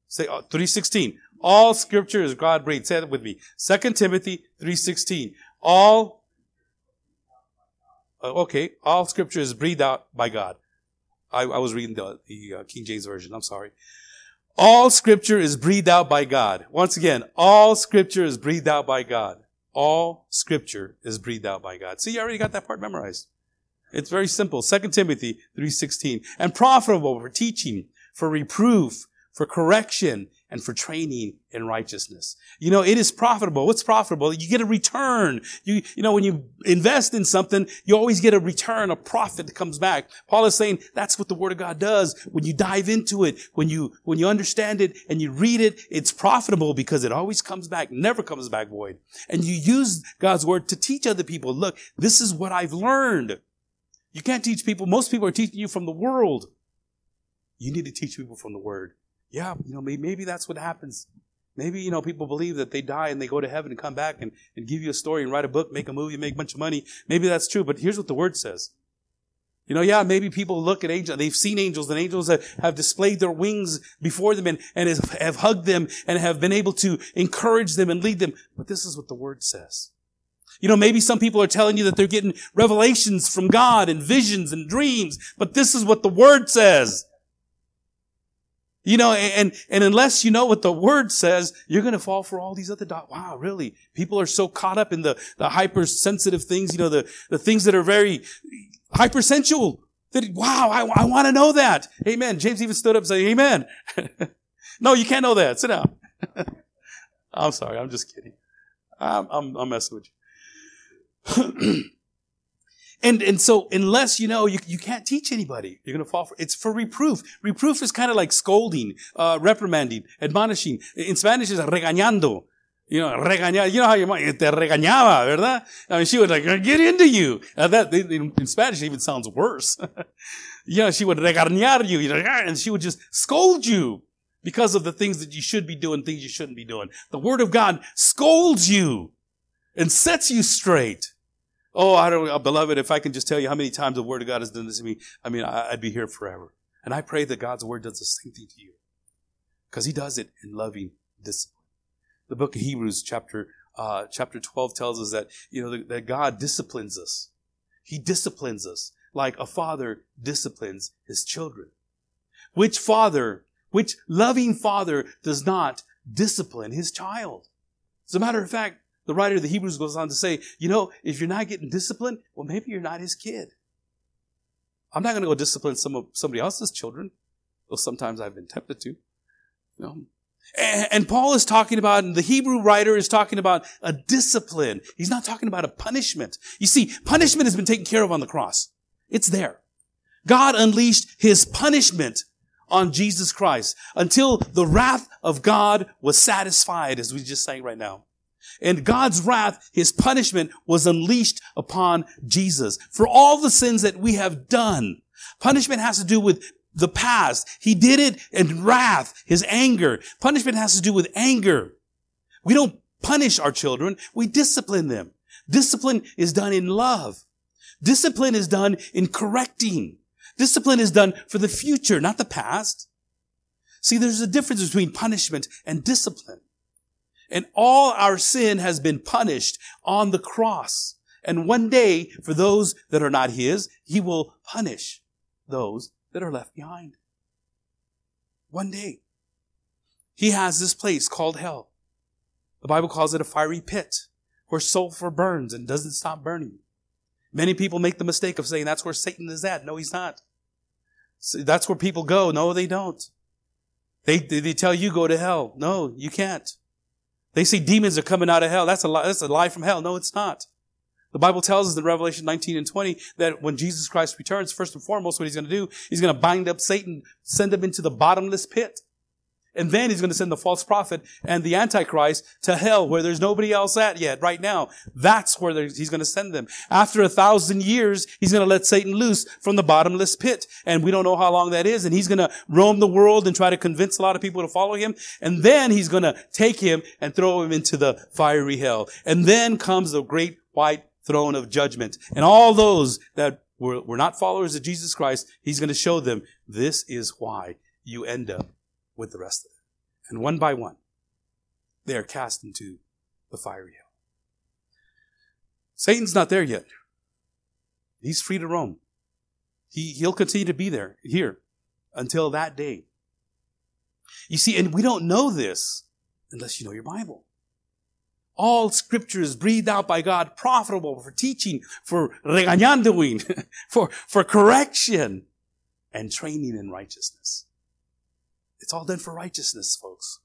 say uh, 3.16. All scripture is God breathed. Say that with me. Second Timothy 3.16. All, uh, okay, all scripture is breathed out by God. I, I was reading the, the uh, King James Version. I'm sorry. All scripture is breathed out by God. Once again, all scripture is breathed out by God. All scripture is breathed out by God. See, you already got that part memorized. It's very simple. 2 Timothy 3.16. And profitable for teaching, for reproof, for correction, and for training in righteousness. You know, it is profitable. What's profitable? You get a return. You, you know, when you invest in something, you always get a return, a profit that comes back. Paul is saying that's what the Word of God does. When you dive into it, when you, when you understand it and you read it, it's profitable because it always comes back, never comes back void. And you use God's Word to teach other people, look, this is what I've learned. You can't teach people, most people are teaching you from the world. You need to teach people from the Word yeah, you know, maybe, maybe that's what happens. Maybe, you know, people believe that they die and they go to heaven and come back and, and give you a story and write a book, make a movie, make a bunch of money. Maybe that's true, but here's what the word says. You know, yeah, maybe people look at angels, they've seen angels and angels have, have displayed their wings before them and, and have, have hugged them and have been able to encourage them and lead them. But this is what the word says. You know, maybe some people are telling you that they're getting revelations from God and visions and dreams, but this is what the word says. You know, and, and unless you know what the word says, you're going to fall for all these other dots. Wow, really? People are so caught up in the, the hypersensitive things, you know, the, the things that are very hypersensual that, wow, I, I want to know that. Amen. James even stood up and said, amen. (laughs) no, you can't know that. Sit down. (laughs) I'm sorry. I'm just kidding. I'm, I'm, I'm messing with you. (clears throat) And, and so unless you know, you, you can't teach anybody. You're going to fall for, it's for reproof. Reproof is kind of like scolding, uh, reprimanding, admonishing. In Spanish is regañando. You know, regañar. You know how your mom, te regañaba, ¿verdad? I mean, she would like, get into you. Uh, that, in, in Spanish, it even sounds worse. (laughs) you know, she would regañar you, you know, and she would just scold you because of the things that you should be doing, things you shouldn't be doing. The Word of God scolds you and sets you straight. Oh, I don't, uh, beloved, if I can just tell you how many times the Word of God has done this to me, I mean, I, would be here forever. And I pray that God's Word does the same thing to you. Because he does it in loving discipline. The book of Hebrews, chapter uh, chapter 12, tells us that you know that God disciplines us. He disciplines us like a father disciplines his children. Which father, which loving father does not discipline his child? As a matter of fact, the writer of the Hebrews goes on to say, you know, if you're not getting disciplined, well, maybe you're not his kid. I'm not going to go discipline some of somebody else's children, though sometimes I've been tempted to. You know? and, and Paul is talking about, and the Hebrew writer is talking about a discipline. He's not talking about a punishment. You see, punishment has been taken care of on the cross. It's there. God unleashed his punishment on Jesus Christ until the wrath of God was satisfied, as we just sang right now. And God's wrath, his punishment was unleashed upon Jesus for all the sins that we have done. Punishment has to do with the past. He did it in wrath, his anger. Punishment has to do with anger. We don't punish our children. We discipline them. Discipline is done in love. Discipline is done in correcting. Discipline is done for the future, not the past. See, there's a difference between punishment and discipline. And all our sin has been punished on the cross. And one day, for those that are not His, He will punish those that are left behind. One day. He has this place called hell. The Bible calls it a fiery pit where sulfur burns and doesn't stop burning. Many people make the mistake of saying that's where Satan is at. No, he's not. That's where people go. No, they don't. They, they tell you go to hell. No, you can't. They say demons are coming out of hell. That's a lie, that's a lie from hell. No, it's not. The Bible tells us in Revelation 19 and 20 that when Jesus Christ returns, first and foremost, what he's going to do, he's going to bind up Satan, send him into the bottomless pit. And then he's going to send the false prophet and the antichrist to hell where there's nobody else at yet right now. That's where he's going to send them. After a thousand years, he's going to let Satan loose from the bottomless pit. And we don't know how long that is. And he's going to roam the world and try to convince a lot of people to follow him. And then he's going to take him and throw him into the fiery hell. And then comes the great white throne of judgment. And all those that were, were not followers of Jesus Christ, he's going to show them this is why you end up with the rest of them. And one by one, they are cast into the fiery hell. Satan's not there yet. He's free to roam. He, he'll continue to be there, here, until that day. You see, and we don't know this unless you know your Bible. All scripture is breathed out by God, profitable for teaching, for regañandoing, (laughs) for, for correction, and training in righteousness. It's all done for righteousness, folks.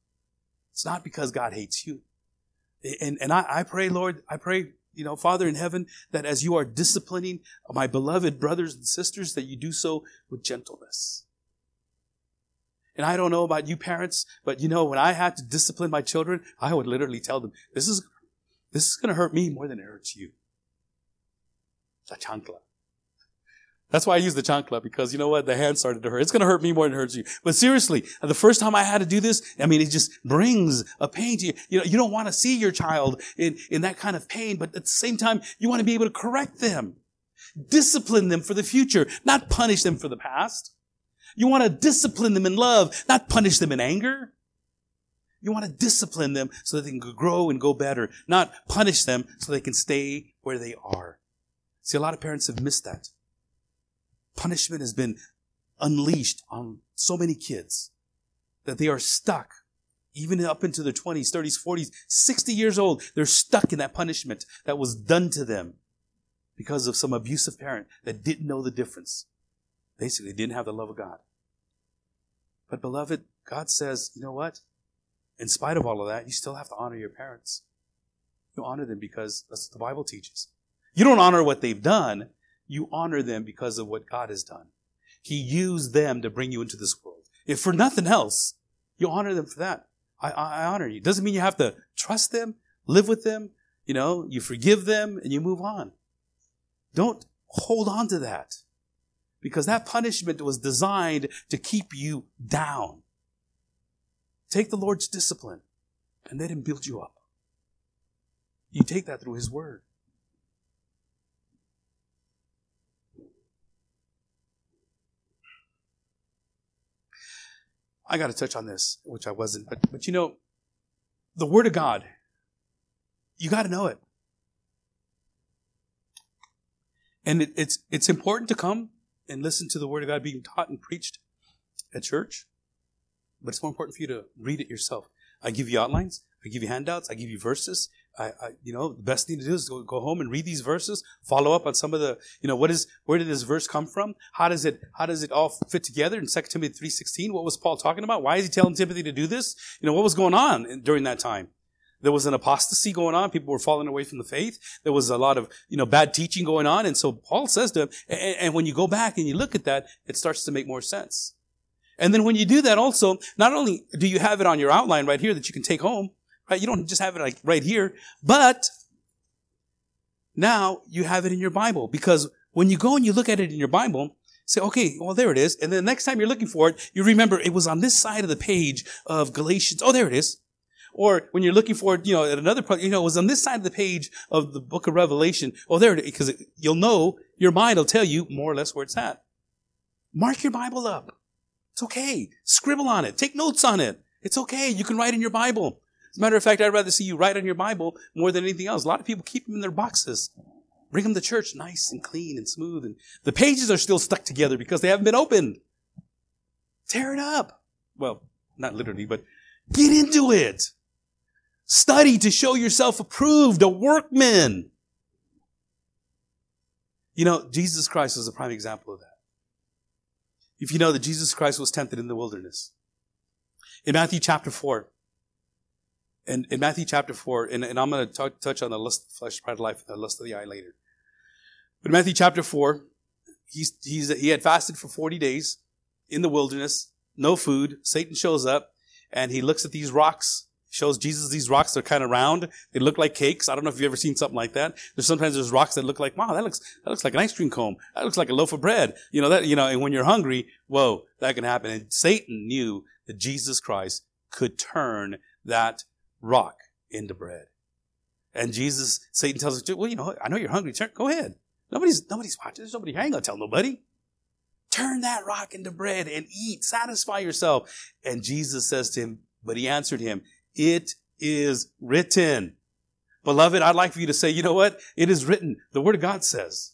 It's not because God hates you. And, and I, I pray, Lord, I pray, you know, Father in heaven, that as you are disciplining my beloved brothers and sisters, that you do so with gentleness. And I don't know about you parents, but you know, when I had to discipline my children, I would literally tell them, this is, this is going to hurt me more than it hurts you. La chancla. That's why I use the chancla because you know what? The hand started to hurt. It's going to hurt me more than it hurts you. But seriously, uh, the first time I had to do this, I mean, it just brings a pain to you. You know, you don't want to see your child in, in that kind of pain, but at the same time, you want to be able to correct them, discipline them for the future, not punish them for the past. You want to discipline them in love, not punish them in anger. You want to discipline them so that they can grow and go better, not punish them so they can stay where they are. See, a lot of parents have missed that punishment has been unleashed on so many kids that they are stuck even up into their 20s, 30s, 40s, 60 years old. They're stuck in that punishment that was done to them because of some abusive parent that didn't know the difference. Basically, didn't have the love of God. But beloved, God says, you know what? In spite of all of that, you still have to honor your parents. You honor them because that's what the Bible teaches. You don't honor what they've done. You honor them because of what God has done. He used them to bring you into this world. If for nothing else, you honor them for that. I, I honor you. Doesn't mean you have to trust them, live with them, you know, you forgive them and you move on. Don't hold on to that because that punishment was designed to keep you down. Take the Lord's discipline and let Him build you up. You take that through His Word. I got to touch on this, which I wasn't, but, but you know, the Word of God, you got to know it. And it, it's, it's important to come and listen to the Word of God being taught and preached at church, but it's more important for you to read it yourself. I give you outlines, I give you handouts, I give you verses. I, I, you know, the best thing to do is go, go home and read these verses, follow up on some of the, you know, what is, where did this verse come from? How does it, how does it all fit together in 2 Timothy 3.16? What was Paul talking about? Why is he telling Timothy to do this? You know, what was going on during that time? There was an apostasy going on. People were falling away from the faith. There was a lot of, you know, bad teaching going on. And so Paul says to him, and, and when you go back and you look at that, it starts to make more sense. And then when you do that also, not only do you have it on your outline right here that you can take home, right? You don't just have it like right here, but now you have it in your Bible because when you go and you look at it in your Bible, say, okay, well, there it is. And then the next time you're looking for it, you remember it was on this side of the page of Galatians. Oh, there it is. Or when you're looking for it, you know, at another part, you know, it was on this side of the page of the book of Revelation. Oh, there it is. Because you'll know, your mind will tell you more or less where it's at. Mark your Bible up. It's okay. Scribble on it. Take notes on it. It's okay. You can write in your Bible. As a matter of fact, I'd rather see you write on your Bible more than anything else. A lot of people keep them in their boxes. Bring them to church nice and clean and smooth. And the pages are still stuck together because they haven't been opened. Tear it up. Well, not literally, but get into it. Study to show yourself approved, a workman. You know, Jesus Christ is a prime example of that. If you know that Jesus Christ was tempted in the wilderness. In Matthew chapter 4, and in Matthew chapter 4, and, and I'm going to touch on the lust of the flesh, pride of life, and the lust of the eye later. But in Matthew chapter 4, he's, he's, he had fasted for 40 days in the wilderness, no food. Satan shows up and he looks at these rocks, shows Jesus these rocks. They're kind of round. They look like cakes. I don't know if you've ever seen something like that. There's sometimes there's rocks that look like, wow, that looks, that looks like an ice cream cone. That looks like a loaf of bread. You know, that, you know, and when you're hungry, whoa, that can happen. And Satan knew that Jesus Christ could turn that rock into bread. And Jesus, Satan tells us, well, you know, I know you're hungry. Turn, go ahead. Nobody's, nobody's watching. There's nobody. I ain't gonna tell nobody. Turn that rock into bread and eat. Satisfy yourself. And Jesus says to him, but he answered him, it is written. Beloved, I'd like for you to say, you know what? It is written. The word of God says.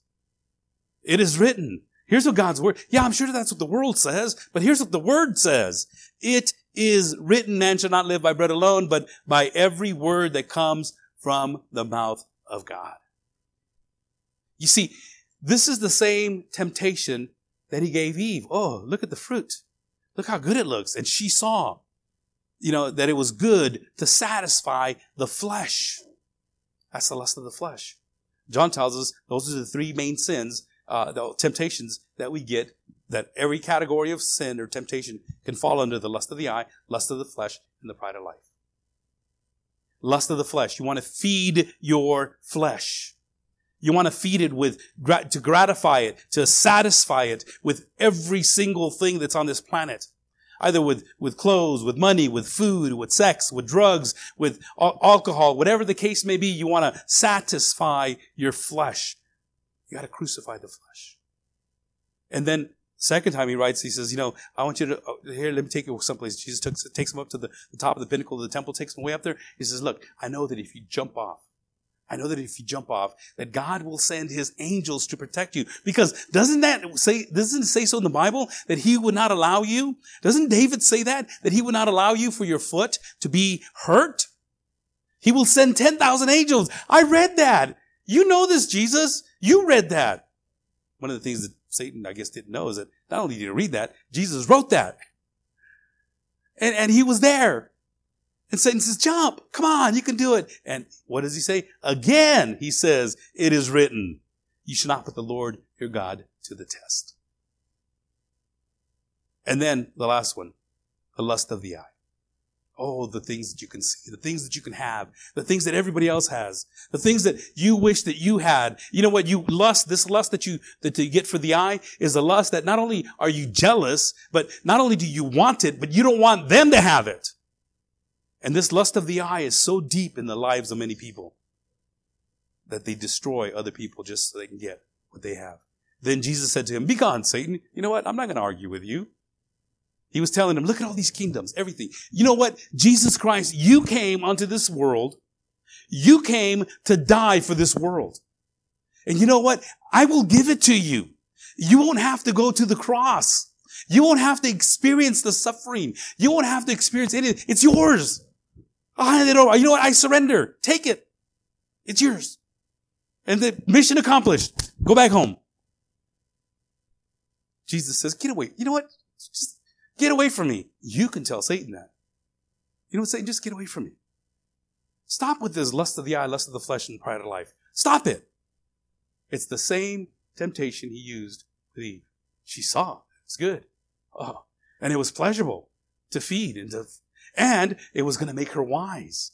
It is written. Here's what God's word. Yeah, I'm sure that's what the world says, but here's what the word says. It is written, man shall not live by bread alone, but by every word that comes from the mouth of God. You see, this is the same temptation that he gave Eve. Oh, look at the fruit. Look how good it looks. And she saw, you know, that it was good to satisfy the flesh. That's the lust of the flesh. John tells us those are the three main sins, uh, the temptations that we get that every category of sin or temptation can fall under the lust of the eye, lust of the flesh, and the pride of life. Lust of the flesh. You want to feed your flesh. You want to feed it with, to gratify it, to satisfy it with every single thing that's on this planet. Either with, with clothes, with money, with food, with sex, with drugs, with alcohol, whatever the case may be, you want to satisfy your flesh. You got to crucify the flesh. And then Second time he writes, he says, you know, I want you to, uh, here, let me take you someplace. Jesus takes him up to the, the top of the pinnacle of the temple, takes him way up there. He says, look, I know that if you jump off, I know that if you jump off, that God will send his angels to protect you. Because doesn't that say, doesn't it say so in the Bible that he would not allow you? Doesn't David say that? That he would not allow you for your foot to be hurt? He will send 10,000 angels. I read that. You know this, Jesus. You read that. One of the things that Satan, I guess, didn't know is that not only did he read that, Jesus wrote that. And, and he was there. And Satan says, jump, come on, you can do it. And what does he say? Again, he says, it is written, you should not put the Lord your God to the test. And then the last one, the lust of the eye. Oh, the things that you can see, the things that you can have, the things that everybody else has, the things that you wish that you had. You know what? You lust, this lust that you, that you get for the eye is a lust that not only are you jealous, but not only do you want it, but you don't want them to have it. And this lust of the eye is so deep in the lives of many people that they destroy other people just so they can get what they have. Then Jesus said to him, be gone, Satan. You know what? I'm not going to argue with you. He was telling them, look at all these kingdoms, everything. You know what? Jesus Christ, you came onto this world. You came to die for this world. And you know what? I will give it to you. You won't have to go to the cross. You won't have to experience the suffering. You won't have to experience anything. It's yours. I hand it over. You know what? I surrender. Take it. It's yours. And the mission accomplished. Go back home. Jesus says, get away. You know what? Just get away from me. You can tell Satan that. You know what, Satan? Just get away from me. Stop with this lust of the eye, lust of the flesh, and pride of life. Stop it. It's the same temptation he used with Eve. She saw. It's good. Oh, and it was pleasurable to feed and to, and it was going to make her wise.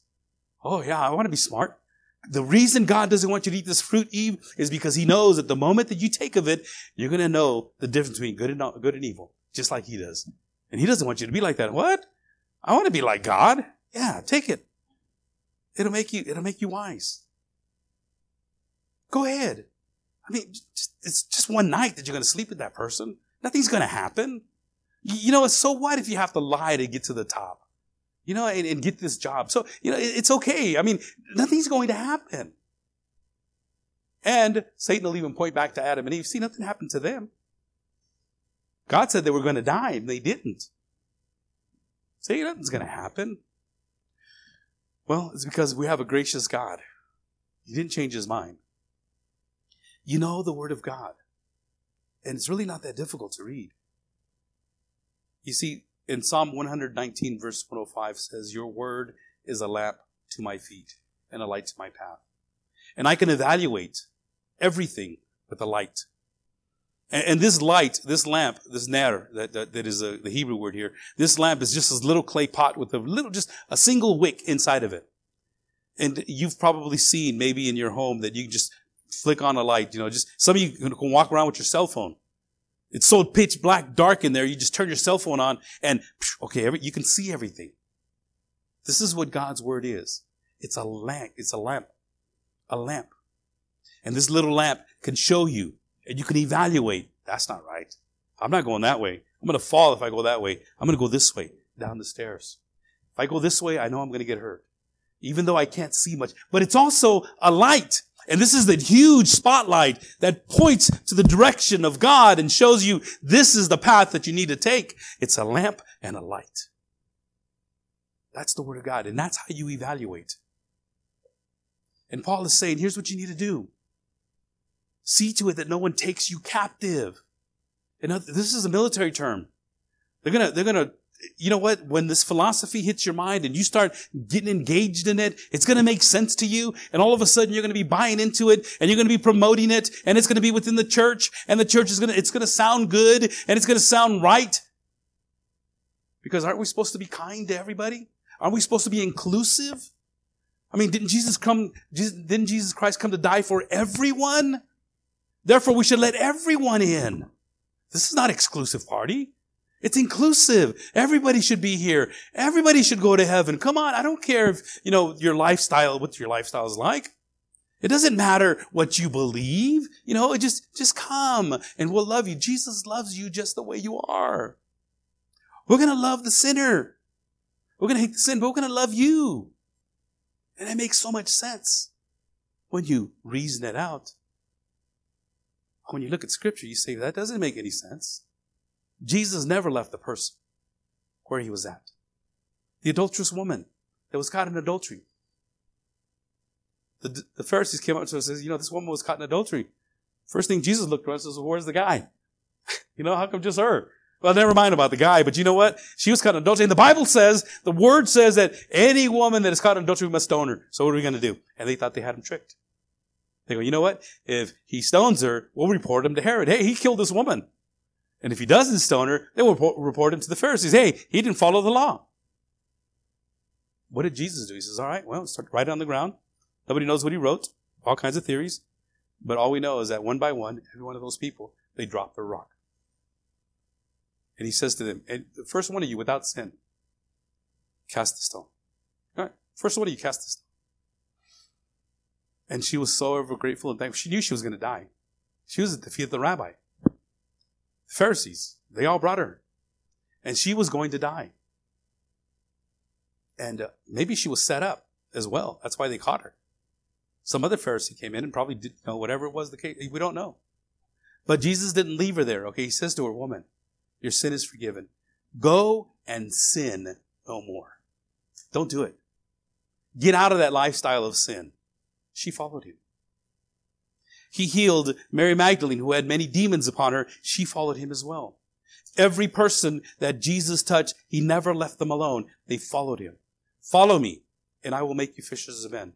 Oh yeah, I want to be smart. The reason God doesn't want you to eat this fruit, Eve, is because he knows that the moment that you take of it, you're going to know the difference between good and, good and evil, just like he does. And he doesn't want you to be like that. What? I want to be like God. Yeah, take it. It'll make you, it'll make you wise. Go ahead. I mean, it's just one night that you're going to sleep with that person. Nothing's going to happen. You know, it's so what if you have to lie to get to the top? You know, and, and get this job. So, you know, it's okay. I mean, nothing's going to happen. And Satan will even point back to Adam and Eve. See, nothing happened to them. God said they were going to die, and they didn't. See, nothing's going to happen. Well, it's because we have a gracious God. He didn't change his mind. You know the Word of God. And it's really not that difficult to read. You see, in Psalm 119, verse 105 says, Your word is a lamp to my feet and a light to my path. And I can evaluate everything with the light. And, and this light, this lamp, this ner, that, that, that is a, the Hebrew word here, this lamp is just a little clay pot with a little, just a single wick inside of it. And you've probably seen maybe in your home that you just flick on a light, you know, just some of you can walk around with your cell phone it's so pitch black dark in there, you just turn your cell phone on and, okay, every, you can see everything. This is what God's word is. It's a lamp. It's a lamp. A lamp. And this little lamp can show you and you can evaluate. That's not right. I'm not going that way. I'm going to fall if I go that way. I'm going to go this way down the stairs. If I go this way, I know I'm going to get hurt. Even though I can't see much. But it's also a light. And this is the huge spotlight that points to the direction of God and shows you this is the path that you need to take. It's a lamp and a light. That's the word of God. And that's how you evaluate. And Paul is saying, here's what you need to do. See to it that no one takes you captive. And this is a military term. They're gonna, they're gonna you know what? When this philosophy hits your mind and you start getting engaged in it, it's to make sense to you. And all of a sudden you're to be buying into it and you're to be promoting it and it's to be within the church and the church is to, it's to sound good and it's to sound right. Because aren't we supposed to be kind to everybody? Aren't we supposed to be inclusive? I mean, didn't Jesus come, didn't Jesus Christ come to die for everyone? Therefore we should let everyone in. This is not exclusive party. It's inclusive. Everybody should be here. Everybody should go to heaven. Come on. I don't care if, you know, your lifestyle, what your lifestyle is like. It doesn't matter what you believe. You know, it just, just come and we'll love you. Jesus loves you just the way you are. We're going to love the sinner. We're going to hate the sin, but we're going to love you. And it makes so much sense when you reason it out. When you look at scripture, you say, that doesn't make any sense. Jesus never left the person where he was at. The adulterous woman that was caught in adultery. The, the Pharisees came up to us and said, you know, this woman was caught in adultery. First thing Jesus looked around and says, where's the guy? (laughs) you know, how come just her? Well, never mind about the guy, but you know what? She was caught in adultery. And the Bible says, the word says that any woman that is caught in adultery must stone her. So what are we going to do? And they thought they had him tricked. They go, you know what? If he stones her, we'll report him to Herod. Hey, he killed this woman. And if he doesn't stone her, they will report him to the Pharisees. Hey, he didn't follow the law. What did Jesus do? He says, all right, well, start right on the ground. Nobody knows what he wrote. All kinds of theories. But all we know is that one by one, every one of those people, they drop their rock. And he says to them, and the first one of you without sin, cast the stone. All right. First one of you cast the stone. And she was so ever grateful and thankful. She knew she was going to die. She was at the feet of the rabbi. The Pharisees, they all brought her. And she was going to die. And uh, maybe she was set up as well. That's why they caught her. Some other Pharisee came in and probably did, you know, whatever it was the case. We don't know. But Jesus didn't leave her there. Okay. He says to her, woman, your sin is forgiven. Go and sin no more. Don't do it. Get out of that lifestyle of sin. She followed him. He healed Mary Magdalene, who had many demons upon her. She followed him as well. Every person that Jesus touched, he never left them alone. They followed him. Follow me, and I will make you fishers of men.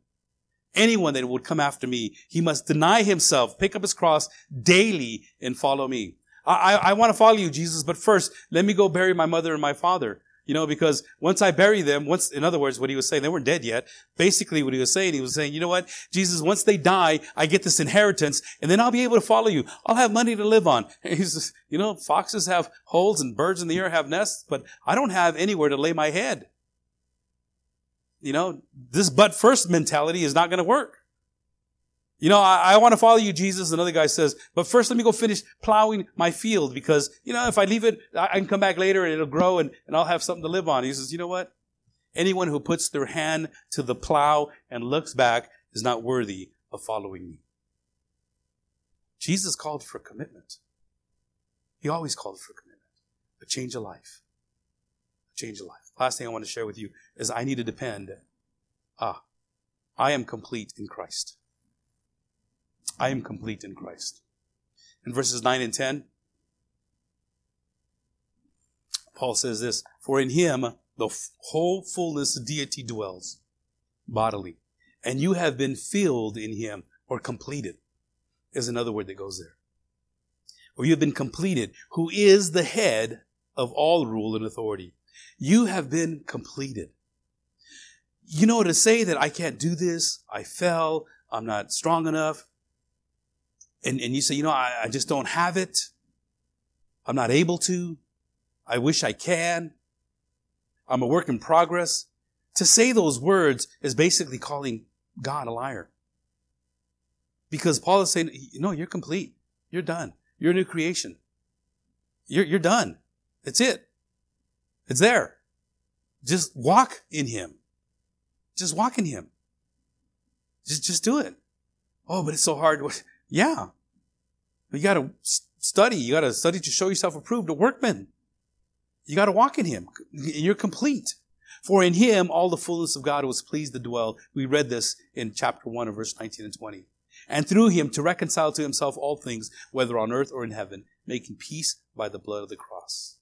Anyone that would come after me, he must deny himself, pick up his cross daily, and follow me. I, I, I want to follow you, Jesus, but first, let me go bury my mother and my father. You know, because once I bury them, once, in other words, what he was saying, they weren't dead yet. Basically, what he was saying, he was saying, you know what, Jesus, once they die, I get this inheritance, and then I'll be able to follow you. I'll have money to live on. (laughs) And just, you know, foxes have holes and birds in the air have nests, but I don't have anywhere to lay my head. You know, this but first mentality is not going to work. You know, I, I want to follow you, Jesus. Another guy says, but first let me go finish plowing my field because, you know, if I leave it, I, I can come back later and it'll grow and, and I'll have something to live on. He says, you know what? Anyone who puts their hand to the plow and looks back is not worthy of following me. Jesus called for commitment. He always called for commitment. A change of life. A change of life. Last thing I want to share with you is I need to depend. Ah, I am complete in Christ. I am complete in Christ. In verses 9 and 10, Paul says this For in him the whole fullness of deity dwells bodily, and you have been filled in him or completed, is another word that goes there. Or you have been completed, who is the head of all rule and authority. You have been completed. You know, to say that I can't do this, I fell, I'm not strong enough, and, and you say, you know, I, I just don't have it. I'm not able to. I wish I can. I'm a work in progress. To say those words is basically calling God a liar. Because Paul is saying, no, you're complete. You're done. You're a new creation. You're, you're done. That's it. It's there. Just walk in Him. Just walk in Him. Just, just do it. Oh, but it's so hard. (laughs) Yeah. You got to study. You got to study to show yourself approved, a workman. You got to walk in Him. And you're complete. For in Him all the fullness of God was pleased to dwell. We read this in chapter 1 of verse 19 and 20. And through Him to reconcile to Himself all things, whether on earth or in heaven, making peace by the blood of the cross.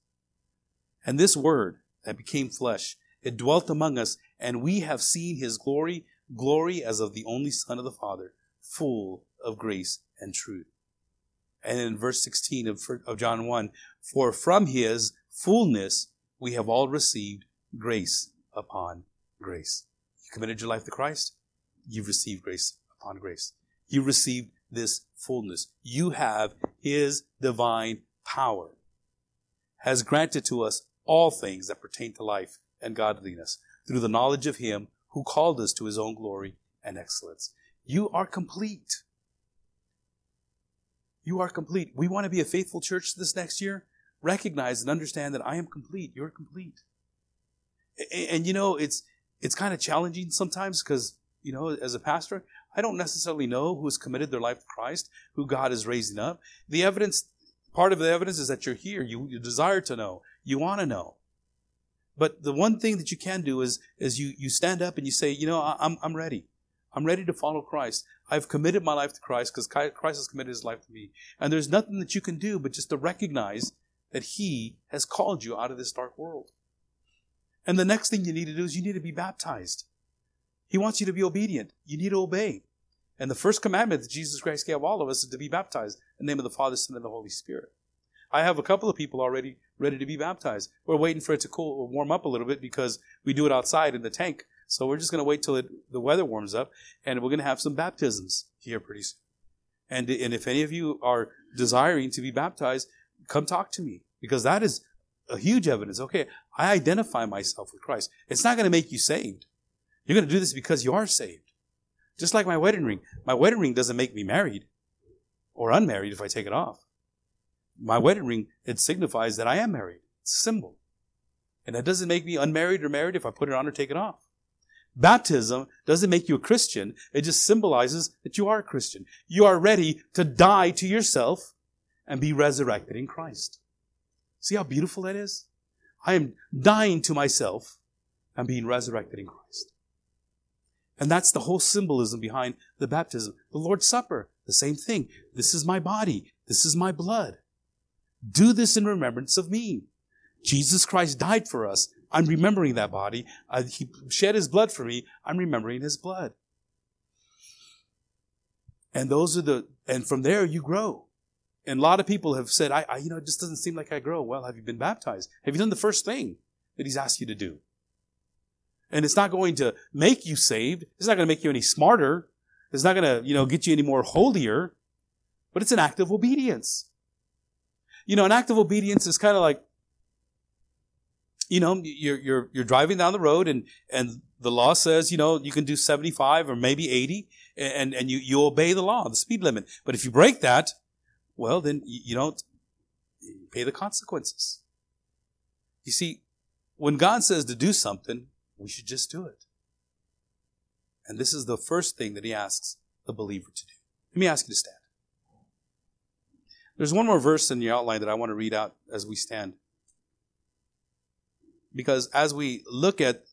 And this word that became flesh, it dwelt among us, and we have seen His glory, glory as of the only Son of the Father, full of grace and truth. And in verse 16 of, of John 1, for from his fullness we have all received grace upon grace. You committed your life to Christ, you've received grace upon grace. You received this fullness. You have his divine power has granted to us all things that pertain to life and godliness through the knowledge of him who called us to his own glory and excellence. You are complete. You are complete. We want to be a faithful church this next year. Recognize and understand that I am complete. You're complete. And, and you know, it's, it's kind of challenging sometimes because, you know, as a pastor, I don't necessarily know who has committed their life to Christ, who God is raising up. The evidence, part of the evidence is that you're here. You, you desire to know. You want to know. But the one thing that you can do is, is you, you stand up and you say, you know, I'm, I'm ready. I'm ready to follow Christ. I've committed my life to Christ because Christ has committed his life to me. And there's nothing that you can do but just to recognize that he has called you out of this dark world. And the next thing you need to do is you need to be baptized. He wants you to be obedient. You need to obey. And the first commandment that Jesus Christ gave all of us is to be baptized in the name of the Father, Son, and the Holy Spirit. I have a couple of people already ready to be baptized. We're waiting for it to cool, or warm up a little bit because we do it outside in the tank so we're just going to wait till it, the weather warms up, and we're going to have some baptisms here pretty soon. And, and if any of you are desiring to be baptized, come talk to me because that is a huge evidence. Okay, I identify myself with Christ. It's not going to make you saved. You're going to do this because you are saved. Just like my wedding ring. My wedding ring doesn't make me married or unmarried if I take it off. My wedding ring, it signifies that I am married. It's a symbol. And that doesn't make me unmarried or married if I put it on or take it off. Baptism doesn't make you a Christian. It just symbolizes that you are a Christian. You are ready to die to yourself and be resurrected in Christ. See how beautiful that is? I am dying to myself and being resurrected in Christ. And that's the whole symbolism behind the baptism. The Lord's Supper, the same thing. This is my body. This is my blood. Do this in remembrance of me. Jesus Christ died for us. I'm remembering that body. Uh, he shed his blood for me. I'm remembering his blood. And those are the, and from there you grow. And a lot of people have said, I, I, you know, it just doesn't seem like I grow. Well, have you been baptized? Have you done the first thing that he's asked you to do? And it's not going to make you saved. It's not going to make you any smarter. It's not going to, you know, get you any more holier. But it's an act of obedience. You know, an act of obedience is kind of like, you know, you're, you're, you're driving down the road and, and the law says, you know, you can do 75 or maybe 80 and, and you, you obey the law, the speed limit. But if you break that, well, then you don't pay the consequences. You see, when God says to do something, we should just do it. And this is the first thing that he asks the believer to do. Let me ask you to stand. There's one more verse in the outline that I want to read out as we stand. Because as we look at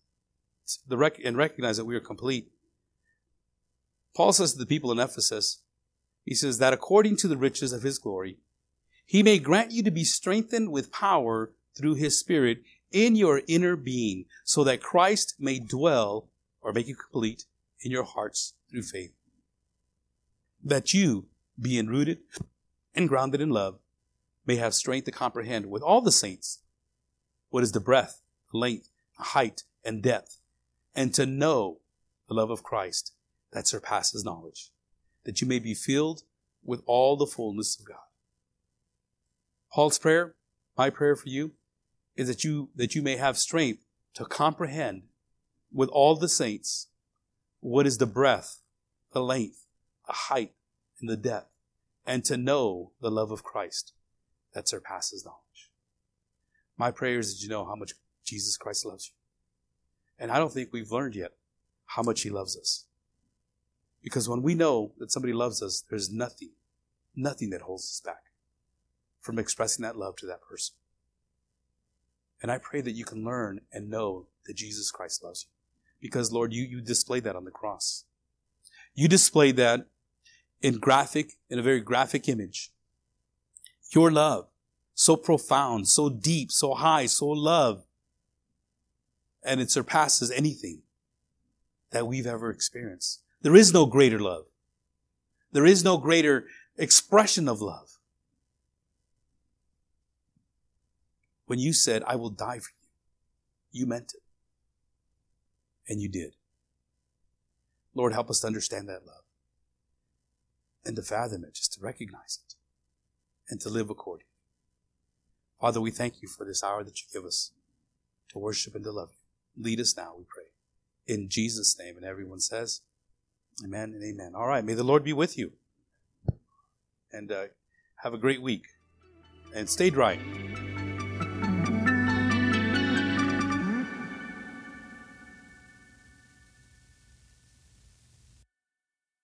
the rec- and recognize that we are complete, Paul says to the people in Ephesus, he says that according to the riches of his glory, he may grant you to be strengthened with power through his spirit in your inner being, so that Christ may dwell or make you complete in your hearts through faith. That you, being rooted and grounded in love, may have strength to comprehend with all the saints what is the breadth, length, height, and depth, and to know the love of Christ that surpasses knowledge, that you may be filled with all the fullness of God. Paul's prayer, my prayer for you, is that you, that you may have strength to comprehend with all the saints what is the breadth, the length, the height, and the depth, and to know the love of Christ that surpasses knowledge. My prayer is that you know how much Jesus Christ loves you. And I don't think we've learned yet how much he loves us. Because when we know that somebody loves us, there's nothing, nothing that holds us back from expressing that love to that person. And I pray that you can learn and know that Jesus Christ loves you. Because, Lord, you, you displayed that on the cross. You displayed that in graphic, in a very graphic image. Your love, so profound, so deep, so high, so love. And it surpasses anything that we've ever experienced. There is no greater love. There is no greater expression of love. When you said, I will die for you, you meant it. And you did. Lord, help us to understand that love and to fathom it, just to recognize it and to live accordingly. Father, we thank you for this hour that you give us to worship and to love you. Lead us now, we pray. In Jesus' name. And everyone says, Amen and amen. All right. May the Lord be with you. And uh, have a great week. And stay dry.